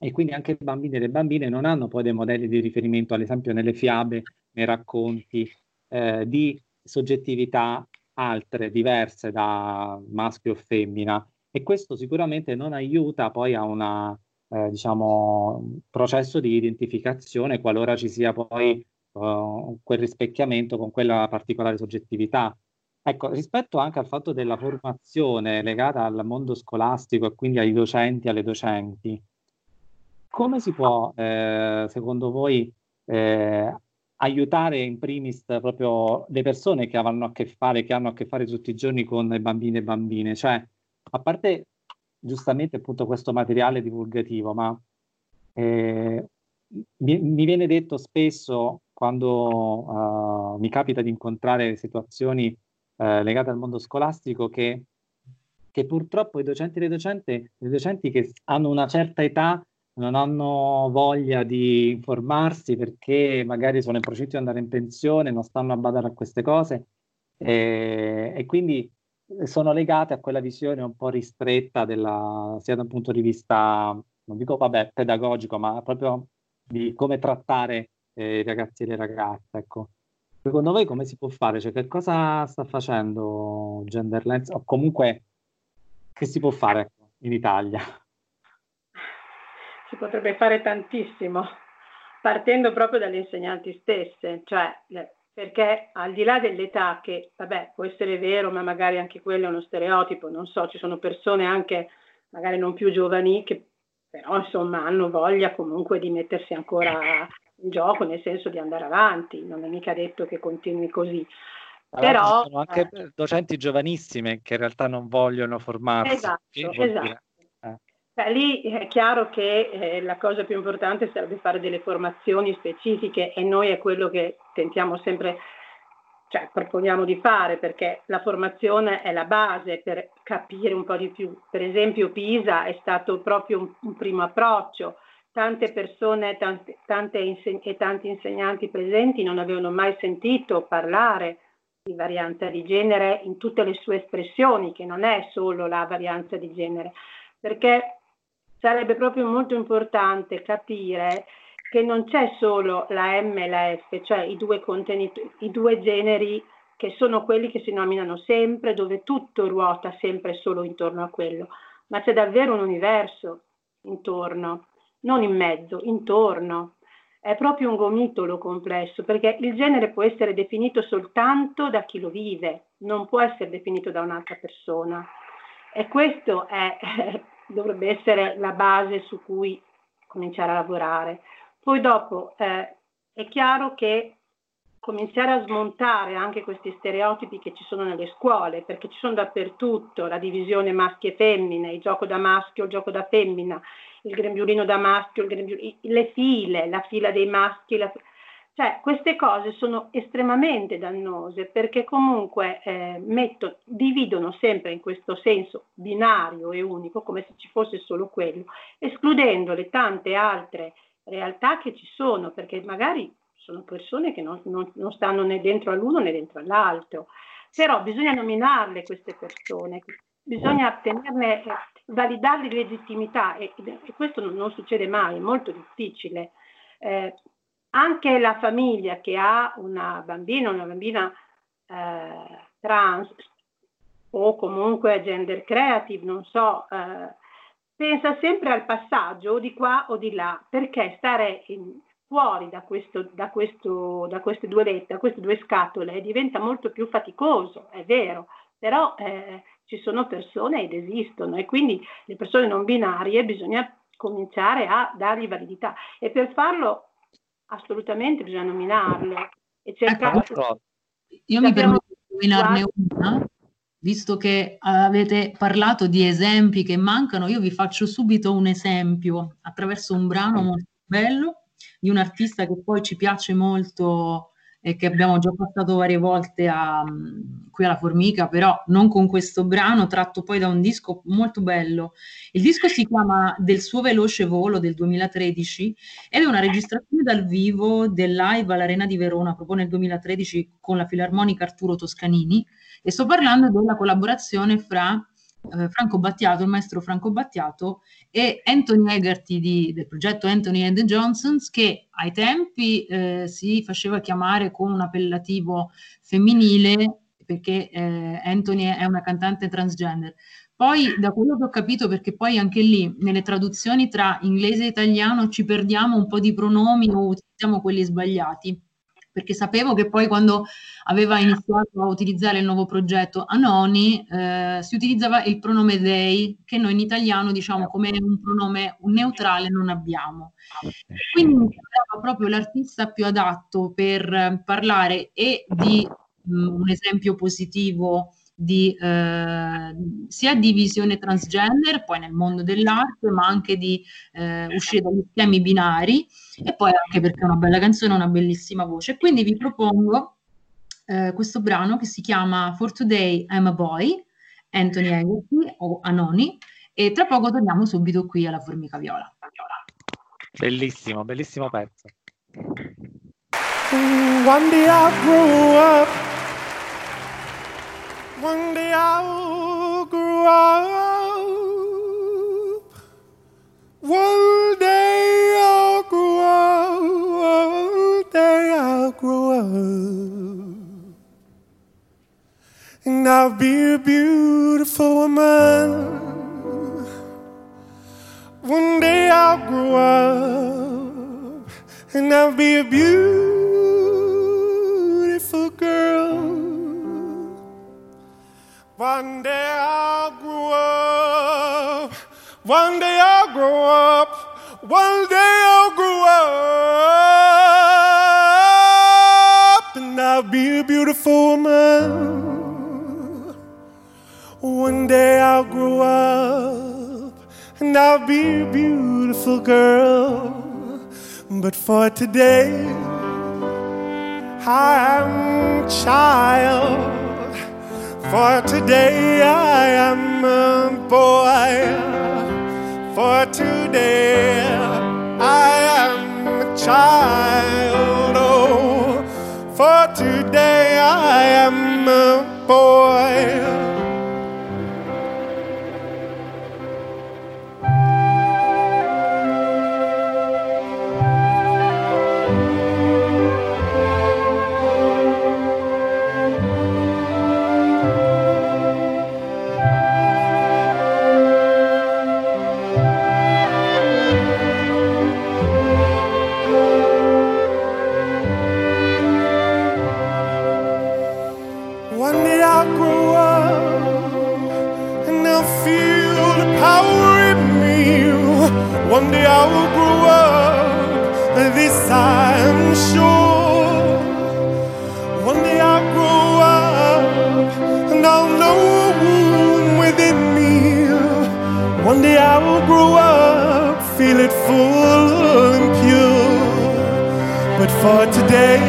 E quindi anche i bambini e le bambine non hanno poi dei modelli di riferimento, ad esempio nelle fiabe, nei racconti, eh, di soggettività altre, diverse da maschio o femmina. E questo sicuramente non aiuta poi a una eh, diciamo, processo di identificazione qualora ci sia poi uh, quel rispecchiamento con quella particolare soggettività. Ecco, rispetto anche al fatto della formazione legata al mondo scolastico e quindi ai docenti e alle docenti, come si può, eh, secondo voi, eh, aiutare in primis proprio le persone che hanno a che fare, che hanno a che fare tutti i giorni con bambini e bambine? Cioè, a parte giustamente appunto questo materiale divulgativo, ma eh, mi, mi, viene detto spesso quando uh, mi capita di incontrare situazioni uh, legate al mondo scolastico che, che purtroppo i docenti e le docenti, i docenti che hanno una certa età non hanno voglia di informarsi perché magari sono in procinto di andare in pensione, non stanno a badare a queste cose e, e quindi sono legate a quella visione un po' ristretta della, sia da un punto di vista, non dico vabbè, pedagogico, ma proprio di come trattare eh, i ragazzi e le ragazze. Ecco. Secondo voi come si può fare? Cioè, che cosa sta facendo Genderlens o comunque che si può fare ecco, in Italia?
Si potrebbe fare tantissimo, partendo proprio dalle insegnanti stesse, cioè perché al di là dell'età, che vabbè può essere vero, ma magari anche quello è uno stereotipo, non so, ci sono persone anche magari non più giovani che però insomma hanno voglia comunque di mettersi ancora in gioco, nel senso di andare avanti, non è mica detto che continui così.
Però ci sono anche eh, docenti giovanissime che in realtà non vogliono formarsi.
Esatto, esatto. Beh, lì è chiaro che eh, la cosa più importante sarebbe fare delle formazioni specifiche e noi è quello che tentiamo sempre, cioè proponiamo di fare perché la formazione è la base per capire un po' di più. Per esempio Pisa è stato proprio un, un primo approccio, tante persone tante, tante inseg- e tanti insegnanti presenti non avevano mai sentito parlare di varianza di genere in tutte le sue espressioni, che non è solo la varianza di genere, perché sarebbe proprio molto importante capire che non c'è solo la M e la F, cioè i due, i due generi che sono quelli che si nominano sempre, dove tutto ruota sempre solo intorno a quello, ma c'è davvero un universo intorno, non in mezzo, intorno. È proprio un gomitolo complesso, perché il genere può essere definito soltanto da chi lo vive, non può essere definito da un'altra persona. E questo è dovrebbe essere la base su cui cominciare a lavorare. Poi dopo eh, è chiaro che cominciare a smontare anche questi stereotipi che ci sono nelle scuole, perché ci sono dappertutto, la divisione maschi e femmine, il gioco da maschio, il gioco da femmina, il grembiulino da maschio, grembiulino, le file, la fila dei maschi, la, cioè, queste cose sono estremamente dannose perché comunque eh, metto, dividono sempre in questo senso binario e unico, come se ci fosse solo quello, escludendo le tante altre realtà che ci sono, perché magari sono persone che non, non, non stanno né dentro all'uno né dentro all'altro, però bisogna nominarle queste persone, bisogna tenerne, validarli legittimità e, e questo non, non, succede mai, è molto difficile. Eh, anche la famiglia che ha una bambina, una bambina eh, trans o comunque gender creative, non so, eh, pensa sempre al passaggio di qua o di là, perché stare in, fuori da, questo, da, questo, da, queste due lettere, da queste due scatole diventa molto più faticoso, è vero, però eh, ci sono persone ed esistono e quindi le persone non binarie bisogna cominciare a dargli validità. E per farlo assolutamente bisogna nominarle e cercare...
Ecco, io mi permetto di nominarne una, visto che avete parlato di esempi che mancano, io vi faccio subito un esempio attraverso un brano molto bello di un artista che poi ci piace molto e che abbiamo già passato varie volte a, qui alla Formica, però non con questo brano, tratto poi da un disco molto bello. Il disco si chiama Del suo veloce volo del 2013 ed è una registrazione dal vivo del live all'Arena di Verona, proprio nel 2013 con la Filarmonica Arturo Toscanini e sto parlando della collaborazione fra eh, Franco Battiato, il maestro Franco Battiato e Anthony Egerty di, del progetto Anthony and Johnsons che ai tempi eh, si faceva chiamare con un appellativo femminile perché eh, Anthony è una cantante transgender. Poi da quello che ho capito, perché poi anche lì nelle traduzioni tra inglese e italiano ci perdiamo un po' di pronomi o utilizziamo quelli sbagliati perché sapevo che poi quando aveva iniziato a utilizzare il nuovo progetto Anoni eh, si utilizzava il pronome they, che noi in italiano diciamo come un pronome neutrale non abbiamo. Quindi mi sembrava proprio l'artista più adatto per parlare e di mh, mm, un esempio positivo di, eh, sia di visione transgender, poi nel mondo dell'arte, ma anche di eh, uscire dagli schemi binari e poi anche perché è una bella canzone, una bellissima voce. Quindi vi propongo eh, questo brano che si chiama For Today I'm a Boy, Anthony Haggerty o Anoni, e tra poco torniamo subito qui alla Formica Viola.
Bellissimo, bellissimo pezzo.
One day I'll grow up One day I'll grow up. One day grow up. And I'll be a beautiful woman. One day I'll grow up. And I'll be a beautiful girl. One day I'll grow up. One day I'll grow up. One day I'll grow up. I'll be a beautiful woman. One day I'll grow up. And I'll be a beautiful girl. But for today, I'm a child. For today I am a boy. For today I am a child. For today I am a boy. One day I will grow up, this I'm sure. One day I'll grow up and I'll know a womb within me. One day I will grow up, feel it full and pure. But for today,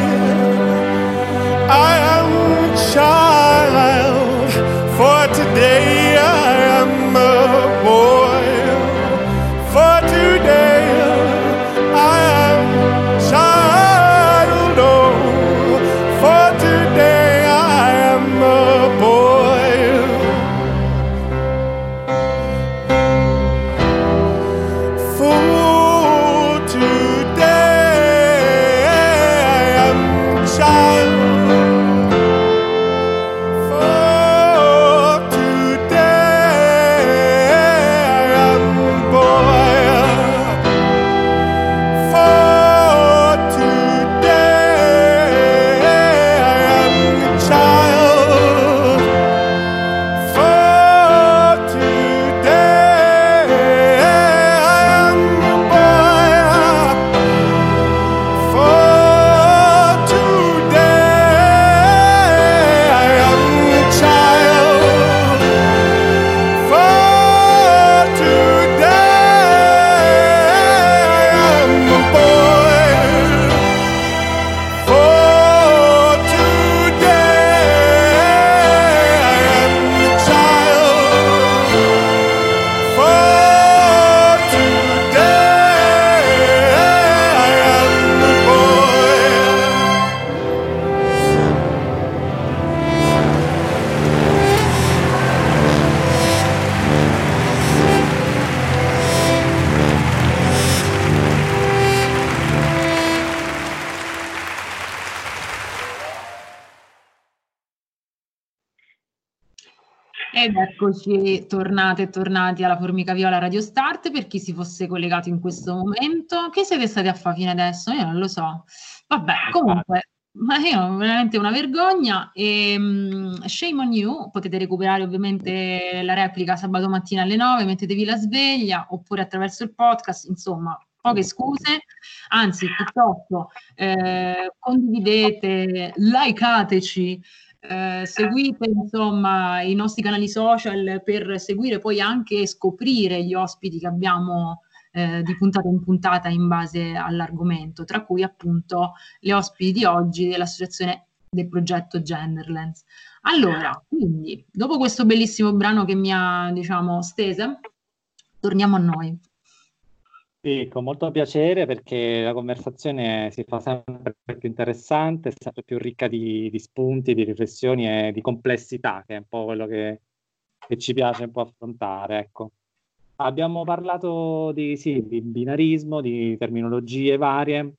I am a child. For today,
eccoci tornate e tornati alla Formica Viola Radio Start per chi si fosse collegato in questo momento. Che siete stati a fare fino adesso? Io non lo so. Vabbè, comunque, ma io veramente una vergogna. E, um, shame on you, potete recuperare ovviamente la replica sabato mattina alle 9, mettetevi la sveglia oppure attraverso il podcast, insomma, poche scuse, anzi piuttosto eh, condividete, likeateci, eh, seguite insomma i nostri canali social per seguire poi anche scoprire gli ospiti che abbiamo eh, di puntata in puntata in base all'argomento, tra cui appunto le ospiti di oggi dell'associazione del progetto Genderlands. Allora, quindi, dopo questo bellissimo brano che mi ha, diciamo, stese, torniamo a noi.
Sì, con molto piacere perché la conversazione si fa sempre più interessante, sempre più ricca di, di spunti, di riflessioni e di complessità, che è un po' quello che, che ci piace un po' affrontare. Ecco. Abbiamo parlato di, sì, di binarismo, di terminologie varie.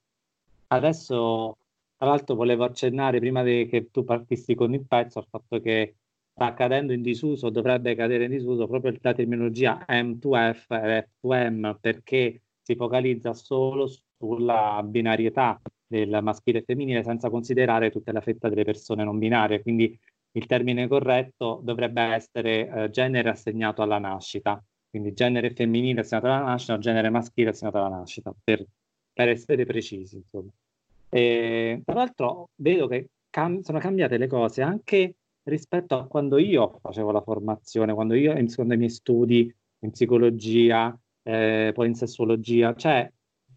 Adesso, tra l'altro, volevo accennare prima de, che tu partissi con il pezzo al fatto che sta cadendo in disuso, dovrebbe cadere in disuso proprio la terminologia M2F e F2M perché si focalizza solo sulla binarietà del maschile e femminile senza considerare tutta la fetta delle persone non binarie. Quindi il termine corretto dovrebbe essere eh, genere assegnato alla nascita, quindi genere femminile assegnato alla nascita genere maschile assegnato alla nascita, per, per essere precisi. Insomma. E, tra l'altro vedo che cam- sono cambiate le cose anche rispetto a quando io facevo la formazione, quando io, secondo i miei studi in psicologia, eh, poi in sessuologia, cioè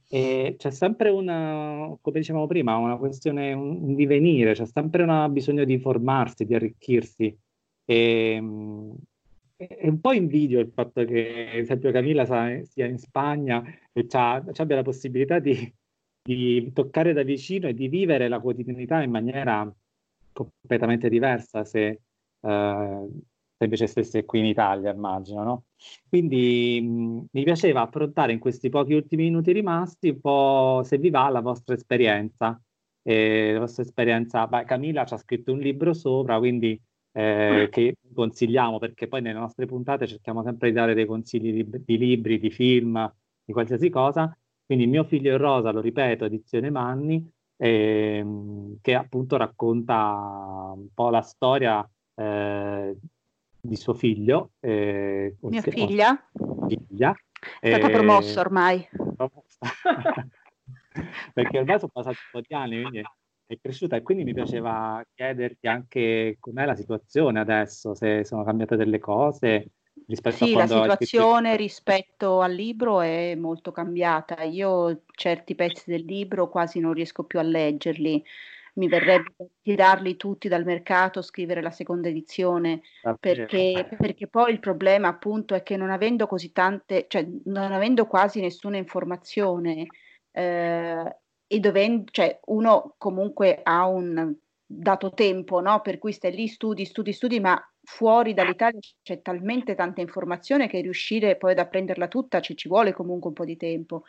eh, c'è sempre una, come dicevamo prima, una questione, un, un divenire, c'è sempre un bisogno di formarsi, di arricchirsi. E, e un po' invidio il fatto che, ad esempio, Camilla sia in Spagna e abbia la possibilità di, di toccare da vicino e di vivere la quotidianità in maniera completamente diversa se, uh, se invece stesse qui in Italia, immagino, no? Quindi mh, mi piaceva affrontare in questi pochi ultimi minuti rimasti un po' se vi va la vostra esperienza. Eh, la vostra esperienza, beh, Camilla ci ha scritto un libro sopra, quindi eh, che consigliamo perché poi nelle nostre puntate cerchiamo sempre di dare dei consigli di, di libri, di film, di qualsiasi cosa. Quindi mio figlio e Rosa, lo ripeto, edizione Manni, ehm, che appunto racconta un po' la storia eh, di suo figlio. Eh,
Mia figlia?
Figlia.
È stata eh, promossa ormai.
Perché ormai sono passati un po' di anni, quindi è cresciuta e quindi mi piaceva chiederti anche com'è la situazione adesso, se sono cambiate delle cose rispetto
sì,
a quando
la situazione rispetto al libro è molto cambiata. Io certi pezzi del libro quasi non riesco più a leggerli mi verrebbe tirarli tutti dal mercato, scrivere la seconda edizione, ah, perché, perché, poi il problema appunto è che non avendo così tante, cioè non avendo quasi nessuna informazione eh, e dovendo, cioè uno comunque ha un dato tempo, no? Per cui stai lì, studi, studi, studi, ma fuori dall'Italia c'è talmente tanta informazione che riuscire poi ad apprenderla tutta ci, ci vuole comunque un po' di tempo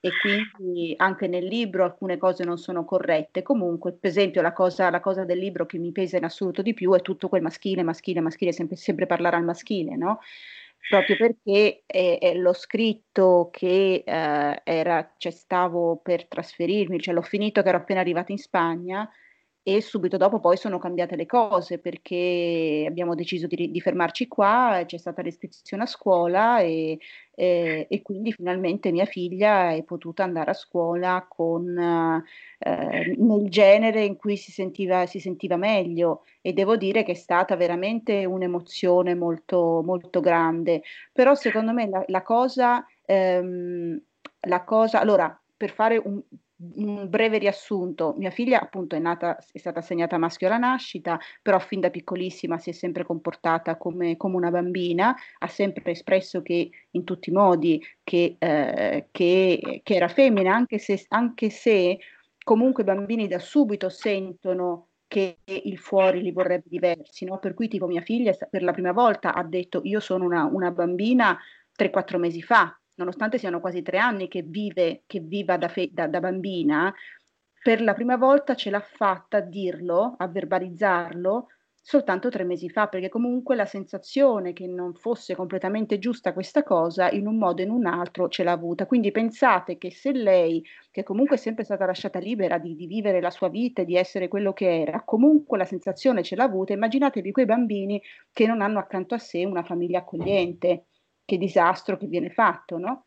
e quindi anche nel libro alcune cose non sono corrette. Comunque, per esempio, la cosa, la cosa del libro che mi pesa in assoluto di più è tutto quel maschile, maschile, maschile, sempre, sempre parlare al maschile, no? Proprio perché eh, eh, l'ho scritto che eh, era, cioè, stavo per trasferirmi, cioè l'ho finito che ero appena arrivata in Spagna e subito dopo poi sono cambiate le cose perché abbiamo deciso di, di fermarci qua, c'è stata l'iscrizione a scuola e, e, e, quindi finalmente mia figlia è potuta andare a scuola con, eh, nel genere in cui si sentiva, si sentiva meglio. E devo dire che è stata veramente un'emozione molto, molto grande, però secondo me la, la cosa... Ehm, la cosa, allora, per fare un, un breve riassunto, mia figlia appunto è nata, è stata assegnata maschio alla nascita, però fin da piccolissima si è sempre comportata come, come una bambina, ha sempre espresso che in tutti i modi che, eh, che, che era femmina, anche se, anche se comunque i bambini da subito sentono che il fuori li vorrebbe diversi, no? per cui tipo mia figlia per la prima volta ha detto io sono una, una bambina 3-4 mesi fa, nonostante siano quasi tre anni che vive, che viva da, fe- da, da bambina, per la prima volta ce l'ha fatta a dirlo, a verbalizzarlo, soltanto tre mesi fa, perché comunque la sensazione che non fosse completamente giusta questa cosa, in un modo o in un altro ce l'ha avuta. Quindi pensate che se lei, che comunque è sempre stata lasciata libera di, di vivere la sua vita e di essere quello che era, comunque la sensazione ce l'ha avuta, immaginatevi quei bambini che non hanno accanto a sé una famiglia accogliente, che disastro che viene fatto, no?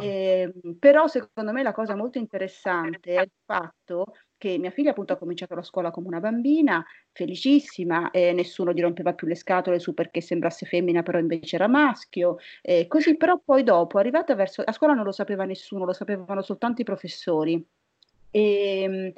Eh, però secondo me la cosa molto interessante è il fatto che mia figlia appunto ha cominciato la scuola come una bambina, felicissima, e nessuno gli rompeva più le scatole su perché sembrasse femmina, però invece era maschio. Eh, così, però poi dopo, arrivata verso... A scuola non lo sapeva nessuno, lo sapevano soltanto i professori. E, ehm,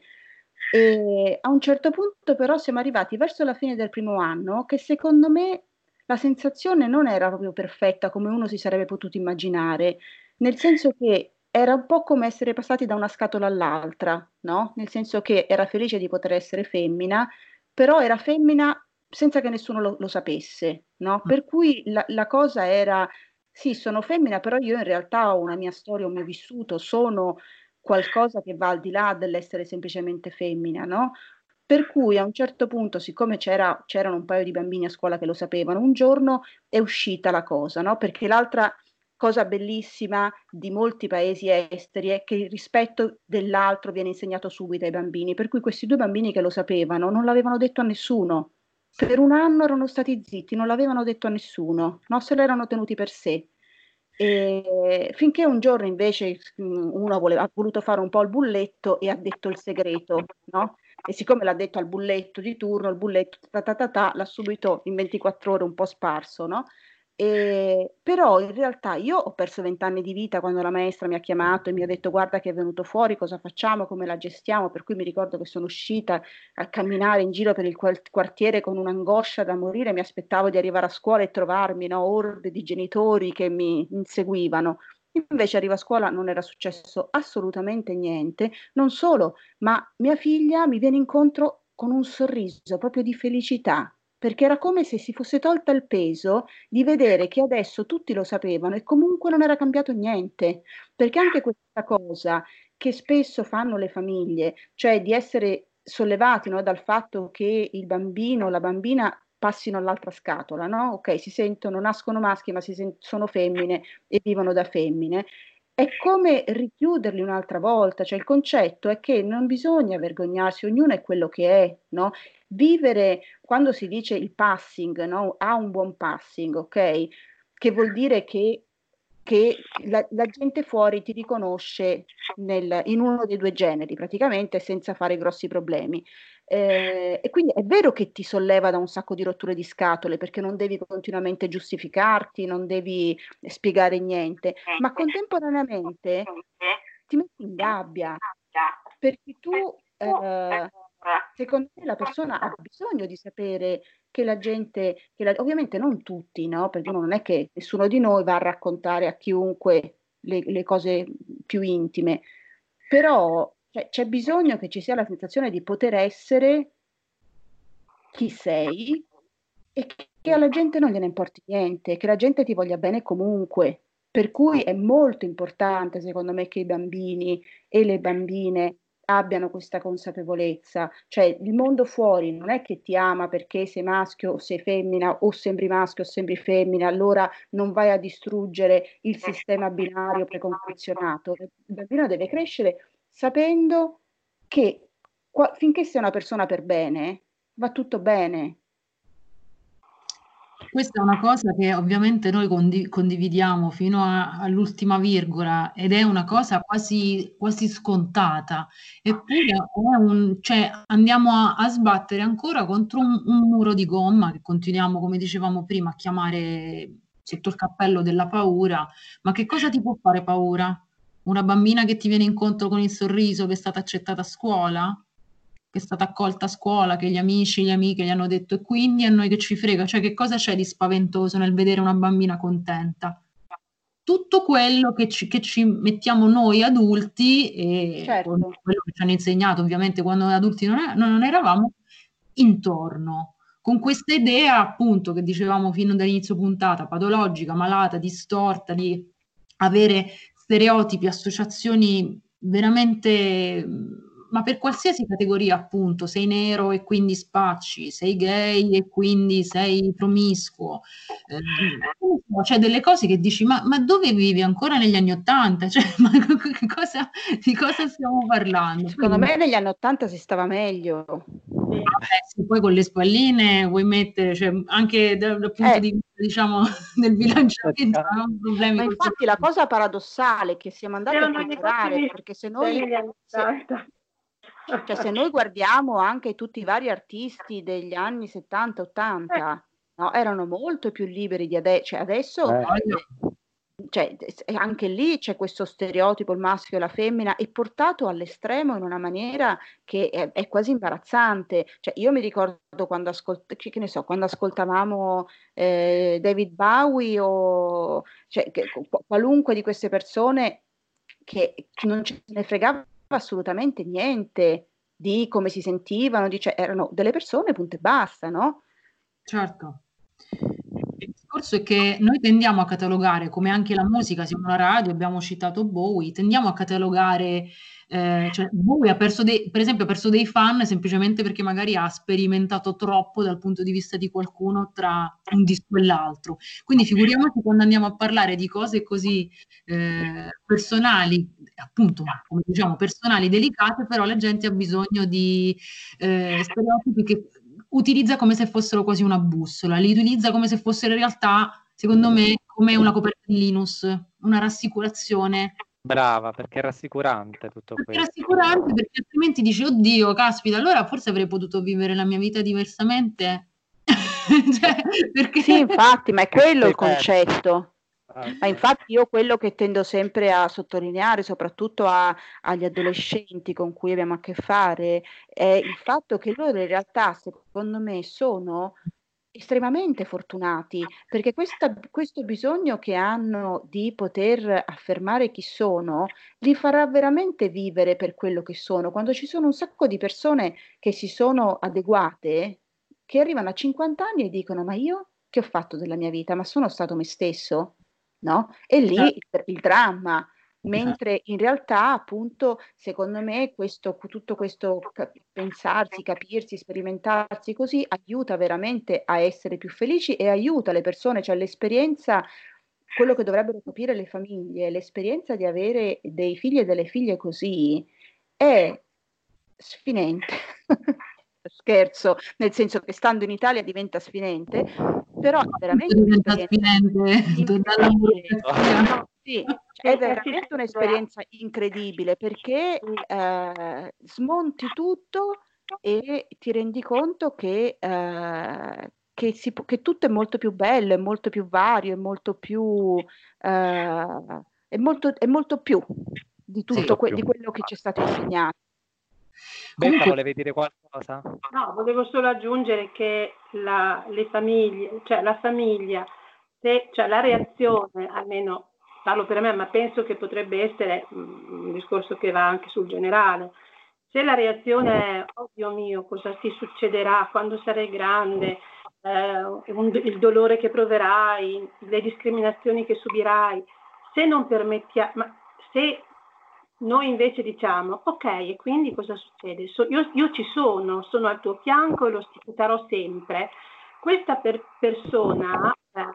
e a un certo punto però siamo arrivati verso la fine del primo anno che secondo me la sensazione non era proprio perfetta come uno si sarebbe potuto immaginare, nel senso che era un po' come essere passati da una scatola all'altra, no? Nel senso che era felice di poter essere femmina, però era femmina senza che nessuno lo, lo sapesse, no? Mm. Per cui la, la, cosa era, sì, sono femmina, però io in realtà ho una mia storia, un mio vissuto, sono qualcosa che va al di là dell'essere semplicemente femmina, no? Per cui a un certo punto, siccome c'era, c'erano un paio di bambini a scuola che lo sapevano, un giorno è uscita la cosa, no? Perché l'altra cosa bellissima di molti paesi esteri è che il rispetto dell'altro viene insegnato subito ai bambini, per cui questi due bambini che lo sapevano non l'avevano detto a nessuno. Per un anno erano stati zitti, non l'avevano detto a nessuno, no? se l'erano tenuti per sé. E finché un giorno invece uno voleva, ha voluto fare un po' il bulletto e ha detto il segreto, no? E siccome l'ha detto al bulletto di turno, il bulletto ta ta ta ta, l'ha subito in 24 ore un po' sparso, no? E, però in realtà io ho perso vent'anni di vita quando la maestra mi ha chiamato e mi ha detto guarda che è venuto fuori, cosa facciamo, come la gestiamo, per cui mi ricordo che sono uscita a camminare in giro per il quartiere con un'angoscia da morire, mi aspettavo di arrivare a scuola e trovarmi no, orde di genitori che mi inseguivano. Invece arrivo a scuola non era successo assolutamente niente, non solo, ma mia figlia mi viene incontro con un sorriso proprio di felicità, perché era come se si fosse tolta il peso di vedere che adesso tutti lo sapevano e comunque non era cambiato niente, perché anche questa cosa che spesso fanno le famiglie, cioè di essere sollevati no, dal fatto che il bambino o la bambina passino all'altra scatola, no? Ok, si sentono, nascono maschi ma si sent- sono femmine e vivono da femmine. È come richiuderli un'altra volta, cioè il concetto è che non bisogna vergognarsi, ognuno è quello che è, no? vivere, quando si dice il passing, no? ha un buon passing, ok? Che vuol dire che, che la, la, gente fuori ti riconosce nel, in uno dei due generi, praticamente senza fare grossi problemi. Eh, e quindi è vero che ti solleva da un sacco di rotture di scatole perché non devi continuamente giustificarti, non devi spiegare niente, ma contemporaneamente ti metti in gabbia. Perché tu eh, secondo me la persona ha bisogno di sapere che la gente, che la, ovviamente non tutti, no? Perché non è che nessuno di noi va a raccontare a chiunque le, le cose più intime, però cioè, c'è bisogno che ci sia la sensazione di poter essere chi sei e che, alla gente non gliene importi niente, che la gente ti voglia bene comunque. Per cui è molto importante, secondo me, che i bambini e le bambine abbiano questa consapevolezza, cioè il mondo fuori non è che ti ama perché sei maschio o sei femmina o sembri maschio o sembri femmina, allora non vai a distruggere il sistema binario preconfezionato. Il bambino deve crescere sapendo che qua, finché sei una persona per bene, va tutto bene,
questa è una cosa che ovviamente noi condi- condividiamo fino a- all'ultima virgola ed è una cosa quasi, quasi scontata, eppure un, cioè, andiamo a, a sbattere ancora contro un, un muro di gomma che continuiamo, come dicevamo prima, a chiamare sotto il cappello della paura. Ma che cosa ti può fare paura? Una bambina che ti viene incontro con il sorriso che è stata accettata a scuola? che è stata accolta a scuola, che gli amici, le amiche gli hanno detto e quindi a noi che ci frega, cioè che cosa c'è di spaventoso nel vedere una bambina contenta? Tutto quello che ci, che ci mettiamo noi adulti e certo. quello che ci hanno insegnato ovviamente quando noi adulti non, è, non eravamo intorno con questa idea appunto che dicevamo fino dall'inizio puntata, patologica, malata, distorta, di avere stereotipi, associazioni veramente ma per qualsiasi categoria, appunto, sei nero e quindi spacci, sei gay e quindi sei promiscuo, eh, cioè delle cose che dici, ma, ma, dove vivi ancora negli anni Ottanta? Cioè, ma cosa, di cosa stiamo parlando?
Secondo quindi, me negli anni Ottanta si stava meglio.
Sì, poi con le spalline vuoi mettere, cioè, anche dal, dal punto eh. di vista, diciamo, del bilanciamento, non
problemi. Ma infatti la cosa paradossale è che siamo andati a peggiorare, perché se noi... Se, cioè, se noi guardiamo anche tutti i vari artisti degli anni 70-80, no, erano molto più liberi di adesso. Cioè, adesso eh. cioè, anche lì c'è questo stereotipo, il maschio e la femmina, è portato all'estremo in una maniera che è, è quasi imbarazzante. Cioè, io mi ricordo quando, ascolt- che ne so, quando ascoltavamo eh, David Bowie o cioè, che, qualunque di queste persone che non ce ne fregava assolutamente niente di come si sentivano, di, cioè, erano delle persone, punto e basta, no?
Certo. Il discorso è che noi tendiamo a catalogare, come anche la musica, siamo una radio, abbiamo citato Bowie, tendiamo a catalogare eh, cioè Bowie ha perso dei, per esempio ha perso dei fan semplicemente perché magari ha sperimentato troppo dal punto di vista di qualcuno tra un disco e l'altro. Quindi figuriamoci quando andiamo a parlare di cose così eh, personali, appunto, come diciamo, personali, delicate, però la gente ha bisogno di eh, stereotipi che utilizza come se fossero quasi una bussola, li utilizza come se fossero in realtà, secondo me, come una coperta di Linus, una rassicurazione
Brava, perché è rassicurante tutto
perché
questo.
È rassicurante perché altrimenti dici, oddio, caspita, allora forse avrei potuto vivere la mia vita diversamente.
cioè, perché... Sì, infatti, ma è quello il concetto. Ah, ma infatti io quello che tendo sempre a sottolineare, soprattutto a, agli adolescenti con cui abbiamo a che fare, è il fatto che loro in realtà, secondo me, sono estremamente fortunati, perché questa, questo bisogno che hanno di poter affermare chi sono li farà veramente vivere per quello che sono. Quando ci sono un sacco di persone che si sono adeguate, che arrivano a 50 anni e dicono: Ma io che ho fatto della mia vita? Ma sono stato me stesso? No? E lì il, il dramma. Esatto. mentre in realtà appunto secondo me questo, tutto questo pensarsi, capirsi, sperimentarsi così aiuta veramente a essere più felici e aiuta le persone, cioè l'esperienza, quello che dovrebbero capire le famiglie, l'esperienza di avere dei figli e delle figlie così è sfinente. Scherzo, nel senso che stando in Italia diventa sfinente, però veramente diventa sfinente sì, è veramente un'esperienza incredibile perché eh, smonti tutto e ti rendi conto che, eh, che, si, che, tutto è molto più bello, è molto più vario, è molto più, eh, è molto, è molto più di tutto sì, que- di quello che ci è stato insegnato.
Becca, volevi dire qualcosa?
No, volevo solo aggiungere che la, le famiglie, cioè la famiglia, se, cioè la reazione, almeno parlo per me, ma penso che potrebbe essere mm, un discorso che va anche sul generale. Se la reazione è, oh Dio mio, cosa ti succederà quando sarai grande, eh, un, il dolore che proverai, le discriminazioni che subirai, se non permettiamo, ma se noi invece diciamo, ok, e quindi cosa succede? So, io, io, ci sono, sono al tuo fianco e lo starò sempre. Questa per, persona eh,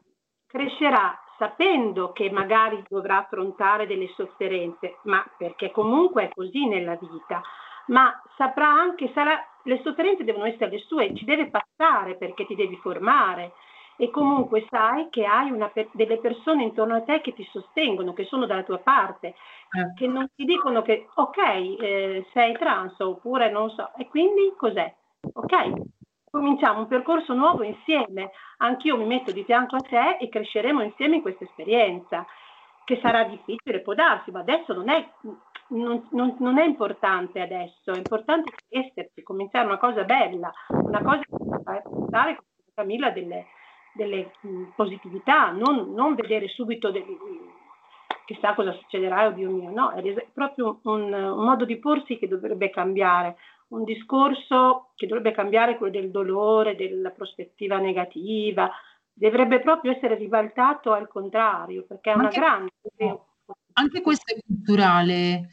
crescerà sapendo che magari dovrà affrontare delle sofferenze, ma perché comunque è così nella vita, ma saprà anche, sarà, le sofferenze devono essere le sue, ci deve passare perché ti devi formare e comunque sai che hai una, delle persone intorno a te che ti sostengono, che sono dalla tua parte, eh. che non ti dicono che ok, eh, sei trans oppure non so, e quindi cos'è? Ok, cominciamo un percorso nuovo insieme, anch'io mi metto di fianco a te e cresceremo insieme in questa esperienza, che sarà difficile, può darsi, ma adesso non è, non, non, non è importante adesso, è importante esserci, cominciare una cosa bella, una cosa che fa portare con Camilla delle, delle positività, non, non, vedere subito del, chissà cosa succederà, oddio mio, no, è proprio un, un modo di porsi che dovrebbe cambiare, un discorso che dovrebbe cambiare quello del dolore, della prospettiva negativa, dovrebbe proprio essere ribaltato al contrario, perché è una
anche,
grande...
Anche questo è culturale.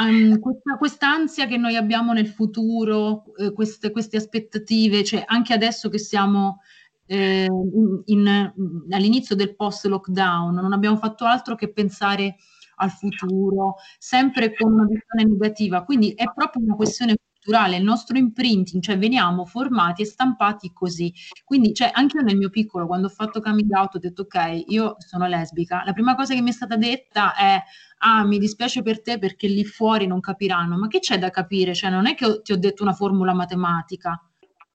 um, questa quest'ansia che noi abbiamo nel futuro, eh, queste, queste, aspettative, cioè anche adesso che siamo eh, in, in, all'inizio del post-lockdown, non abbiamo fatto altro che pensare al futuro, sempre con una visione negativa. Quindi è proprio una questione culturale, il nostro imprinting, cioè veniamo formati e stampati così. Quindi, cioè, anche io nel mio piccolo, quando ho fatto coming out, ho detto ok, io sono lesbica. La prima cosa che mi è stata detta è ah, mi dispiace per te perché lì fuori non capiranno. Ma che c'è da capire? Cioè, non è che ti ho detto una formula matematica.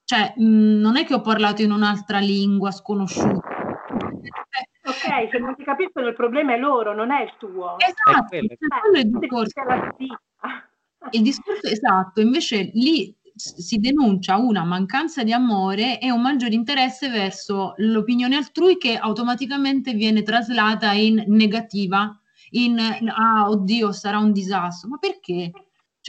Cioè, mh, non è che ho parlato in un'altra lingua sconosciuta.
Ok, se non ti capiscono il problema è loro, non è il tuo.
Esatto, è quello, è quello il discorso. Il discorso esatto, invece lì si denuncia una mancanza di amore e un maggiore interesse verso l'opinione altrui che automaticamente viene traslata in negativa, in ah oddio sarà un disastro, ma perché?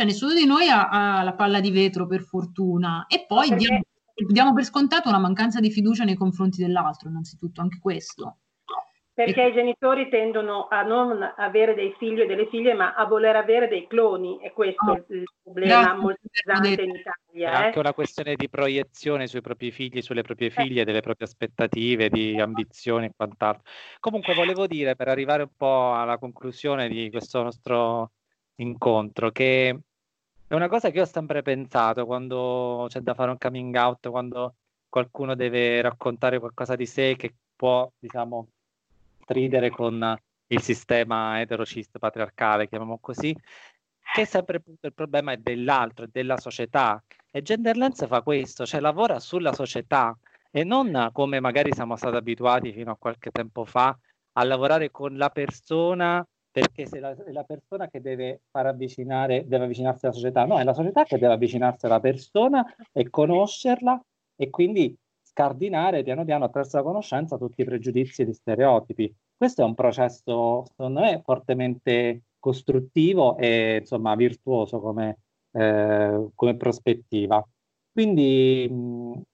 Cioè nessuno di noi ha, ha la palla di vetro per fortuna e poi diamo, diamo per scontato una mancanza di fiducia nei confronti dell'altro, innanzitutto anche questo.
Perché i genitori tendono a non avere dei figli e delle figlie, ma a voler avere dei cloni, e questo è il problema Grazie. molto pesante in Italia.
È
eh?
anche una questione di proiezione sui propri figli, sulle proprie eh. figlie, delle proprie aspettative, di ambizioni e quant'altro. Comunque volevo dire, per arrivare un po' alla conclusione di questo nostro incontro, che è una cosa che ho sempre pensato quando c'è da fare un coming out, quando qualcuno deve raccontare qualcosa di sé che può, diciamo, stridere con il sistema eterocist patriarcale, chiamiamo così, che sempre appunto il problema è dell'altro, è della società. E Genderlens fa questo, cioè lavora sulla società e non come magari siamo stati abituati fino a qualche tempo fa a lavorare con la persona perché se la, è la persona che deve far avvicinare, deve avvicinarsi alla società, no, è la società che deve avvicinarsi alla persona e conoscerla e quindi scardinare piano piano attraverso la conoscenza tutti i pregiudizi e gli stereotipi. Questo è un processo, secondo me, fortemente costruttivo e insomma virtuoso come, eh, come prospettiva. Quindi,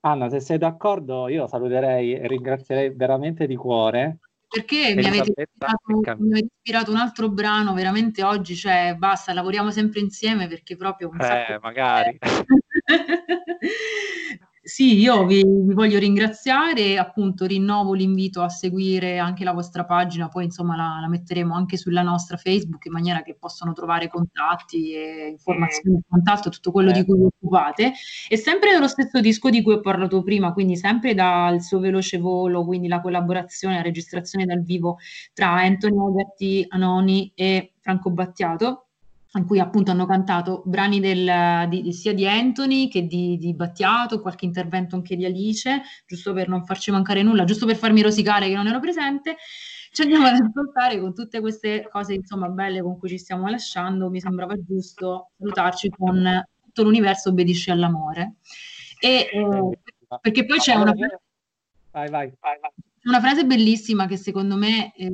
Anna, se sei d'accordo, io saluterei e ringrazierei veramente di cuore.
Perché mi avete, ispirato, mi avete, ispirato, un altro brano veramente oggi, cioè basta, lavoriamo sempre insieme perché proprio...
Eh, magari.
Sì, io vi, vi, voglio ringraziare, appunto rinnovo l'invito a seguire anche la vostra pagina, poi insomma la, la metteremo anche sulla nostra Facebook in maniera che possano trovare contatti e informazioni, contatto, tutto quello di cui vi occupate. E sempre nello stesso disco di cui ho parlato prima, quindi sempre dal suo veloce volo, quindi la collaborazione, la registrazione dal vivo tra Anthony Agatti, Anoni e Franco Battiato in cui appunto hanno cantato brani del, di, sia di Anthony che di, di, Battiato, qualche intervento anche di Alice, giusto per non farci mancare nulla, giusto per farmi rosicare che non ero presente. Ci andiamo ad ascoltare con tutte queste cose insomma belle con cui ci stiamo lasciando, mi sembrava giusto salutarci con tutto l'universo obbedisce all'amore. E, eh, perché poi c'è una...
Vai, vai, vai, vai
una frase bellissima che secondo me eh,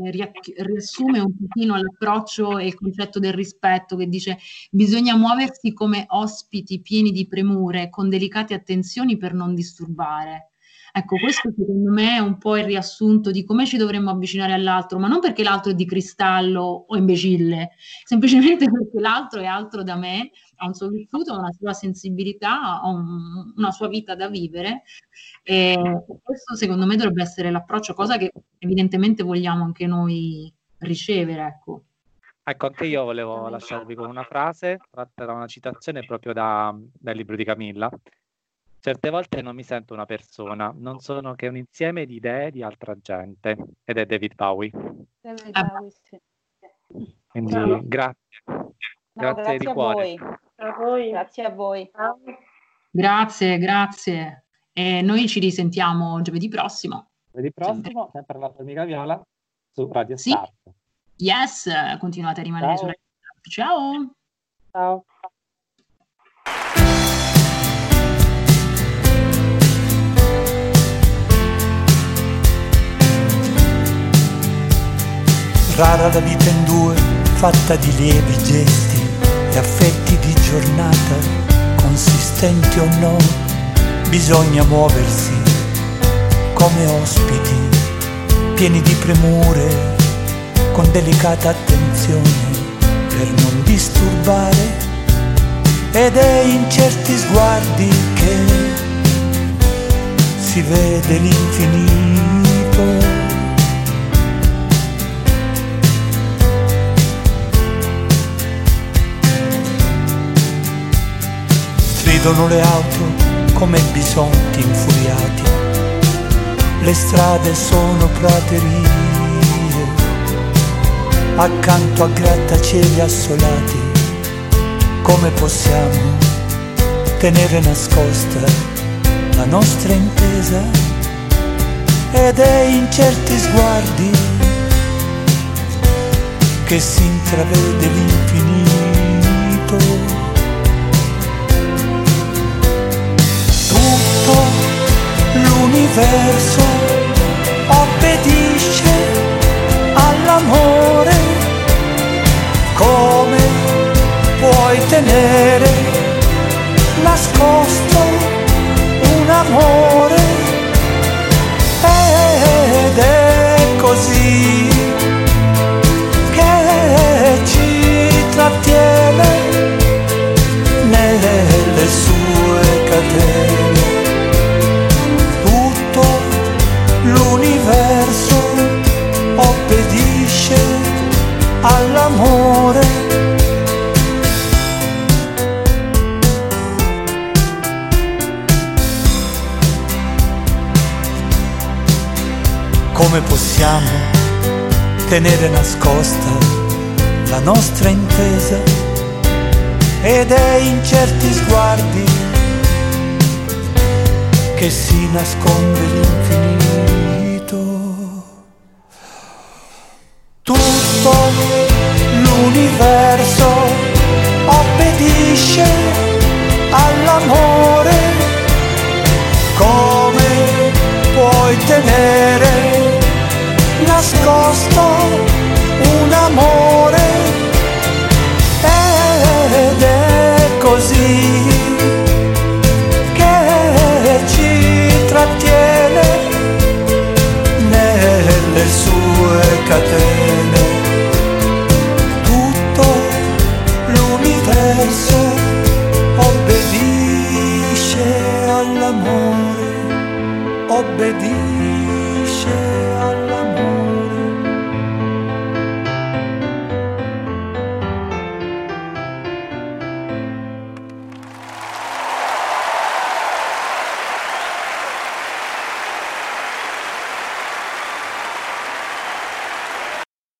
riassume un pochino l'approccio e il concetto del rispetto, che dice bisogna muoversi come ospiti pieni di premure, con delicate attenzioni per non disturbare. Ecco, questo secondo me è un po' il riassunto di come ci dovremmo avvicinare all'altro, ma non perché l'altro è di cristallo o imbecille, semplicemente perché l'altro è altro da me, ha un suo vissuto, ha una sua sensibilità, ha un, una sua vita da vivere. E questo secondo me dovrebbe essere l'approccio, cosa che evidentemente vogliamo anche noi ricevere. Ecco.
Ecco, anche io volevo lasciarvi con una frase tratta da una citazione proprio da, dal libro di Camilla, Certe volte non mi sento una persona, non sono che un insieme di idee di altra gente. Ed è David Bowie.
David ah. Bowie, sì.
Quindi no. grazie.
No, grazie. grazie, di a cuore. Voi.
A voi.
Grazie a voi.
Grazie, grazie. E noi ci risentiamo giovedì prossimo.
Giovedì prossimo, sempre la tua Viola, su Radio sì. Start.
Yes, continuate a rimanere Ciao. su Radio Start. Ciao.
Ciao.
Rara la vita in due, fatta di lievi gesti e affetti di giornata, consistenti o no, bisogna muoversi come ospiti, pieni di premure, con delicata attenzione per non
disturbare ed è in certi sguardi che si vede l'infinito. Stridono le auto come bisonti infuriati, le strade sono praterie accanto a grattacieli assolati, come possiamo tenere nascosta la nostra intesa? Ed è in certi sguardi che si intravede l'infinito. L'universo obbedisce all'amore. Come puoi tenere nascosto un amore? Ed è così che ci trattiene nelle sue catene l'universo obbedisce all'amore come possiamo tenere nascosta la nostra intesa ed è in certi sguardi che si nasconde l'infinito. L'universo obbedisce all'amore. Come puoi tenere nascosto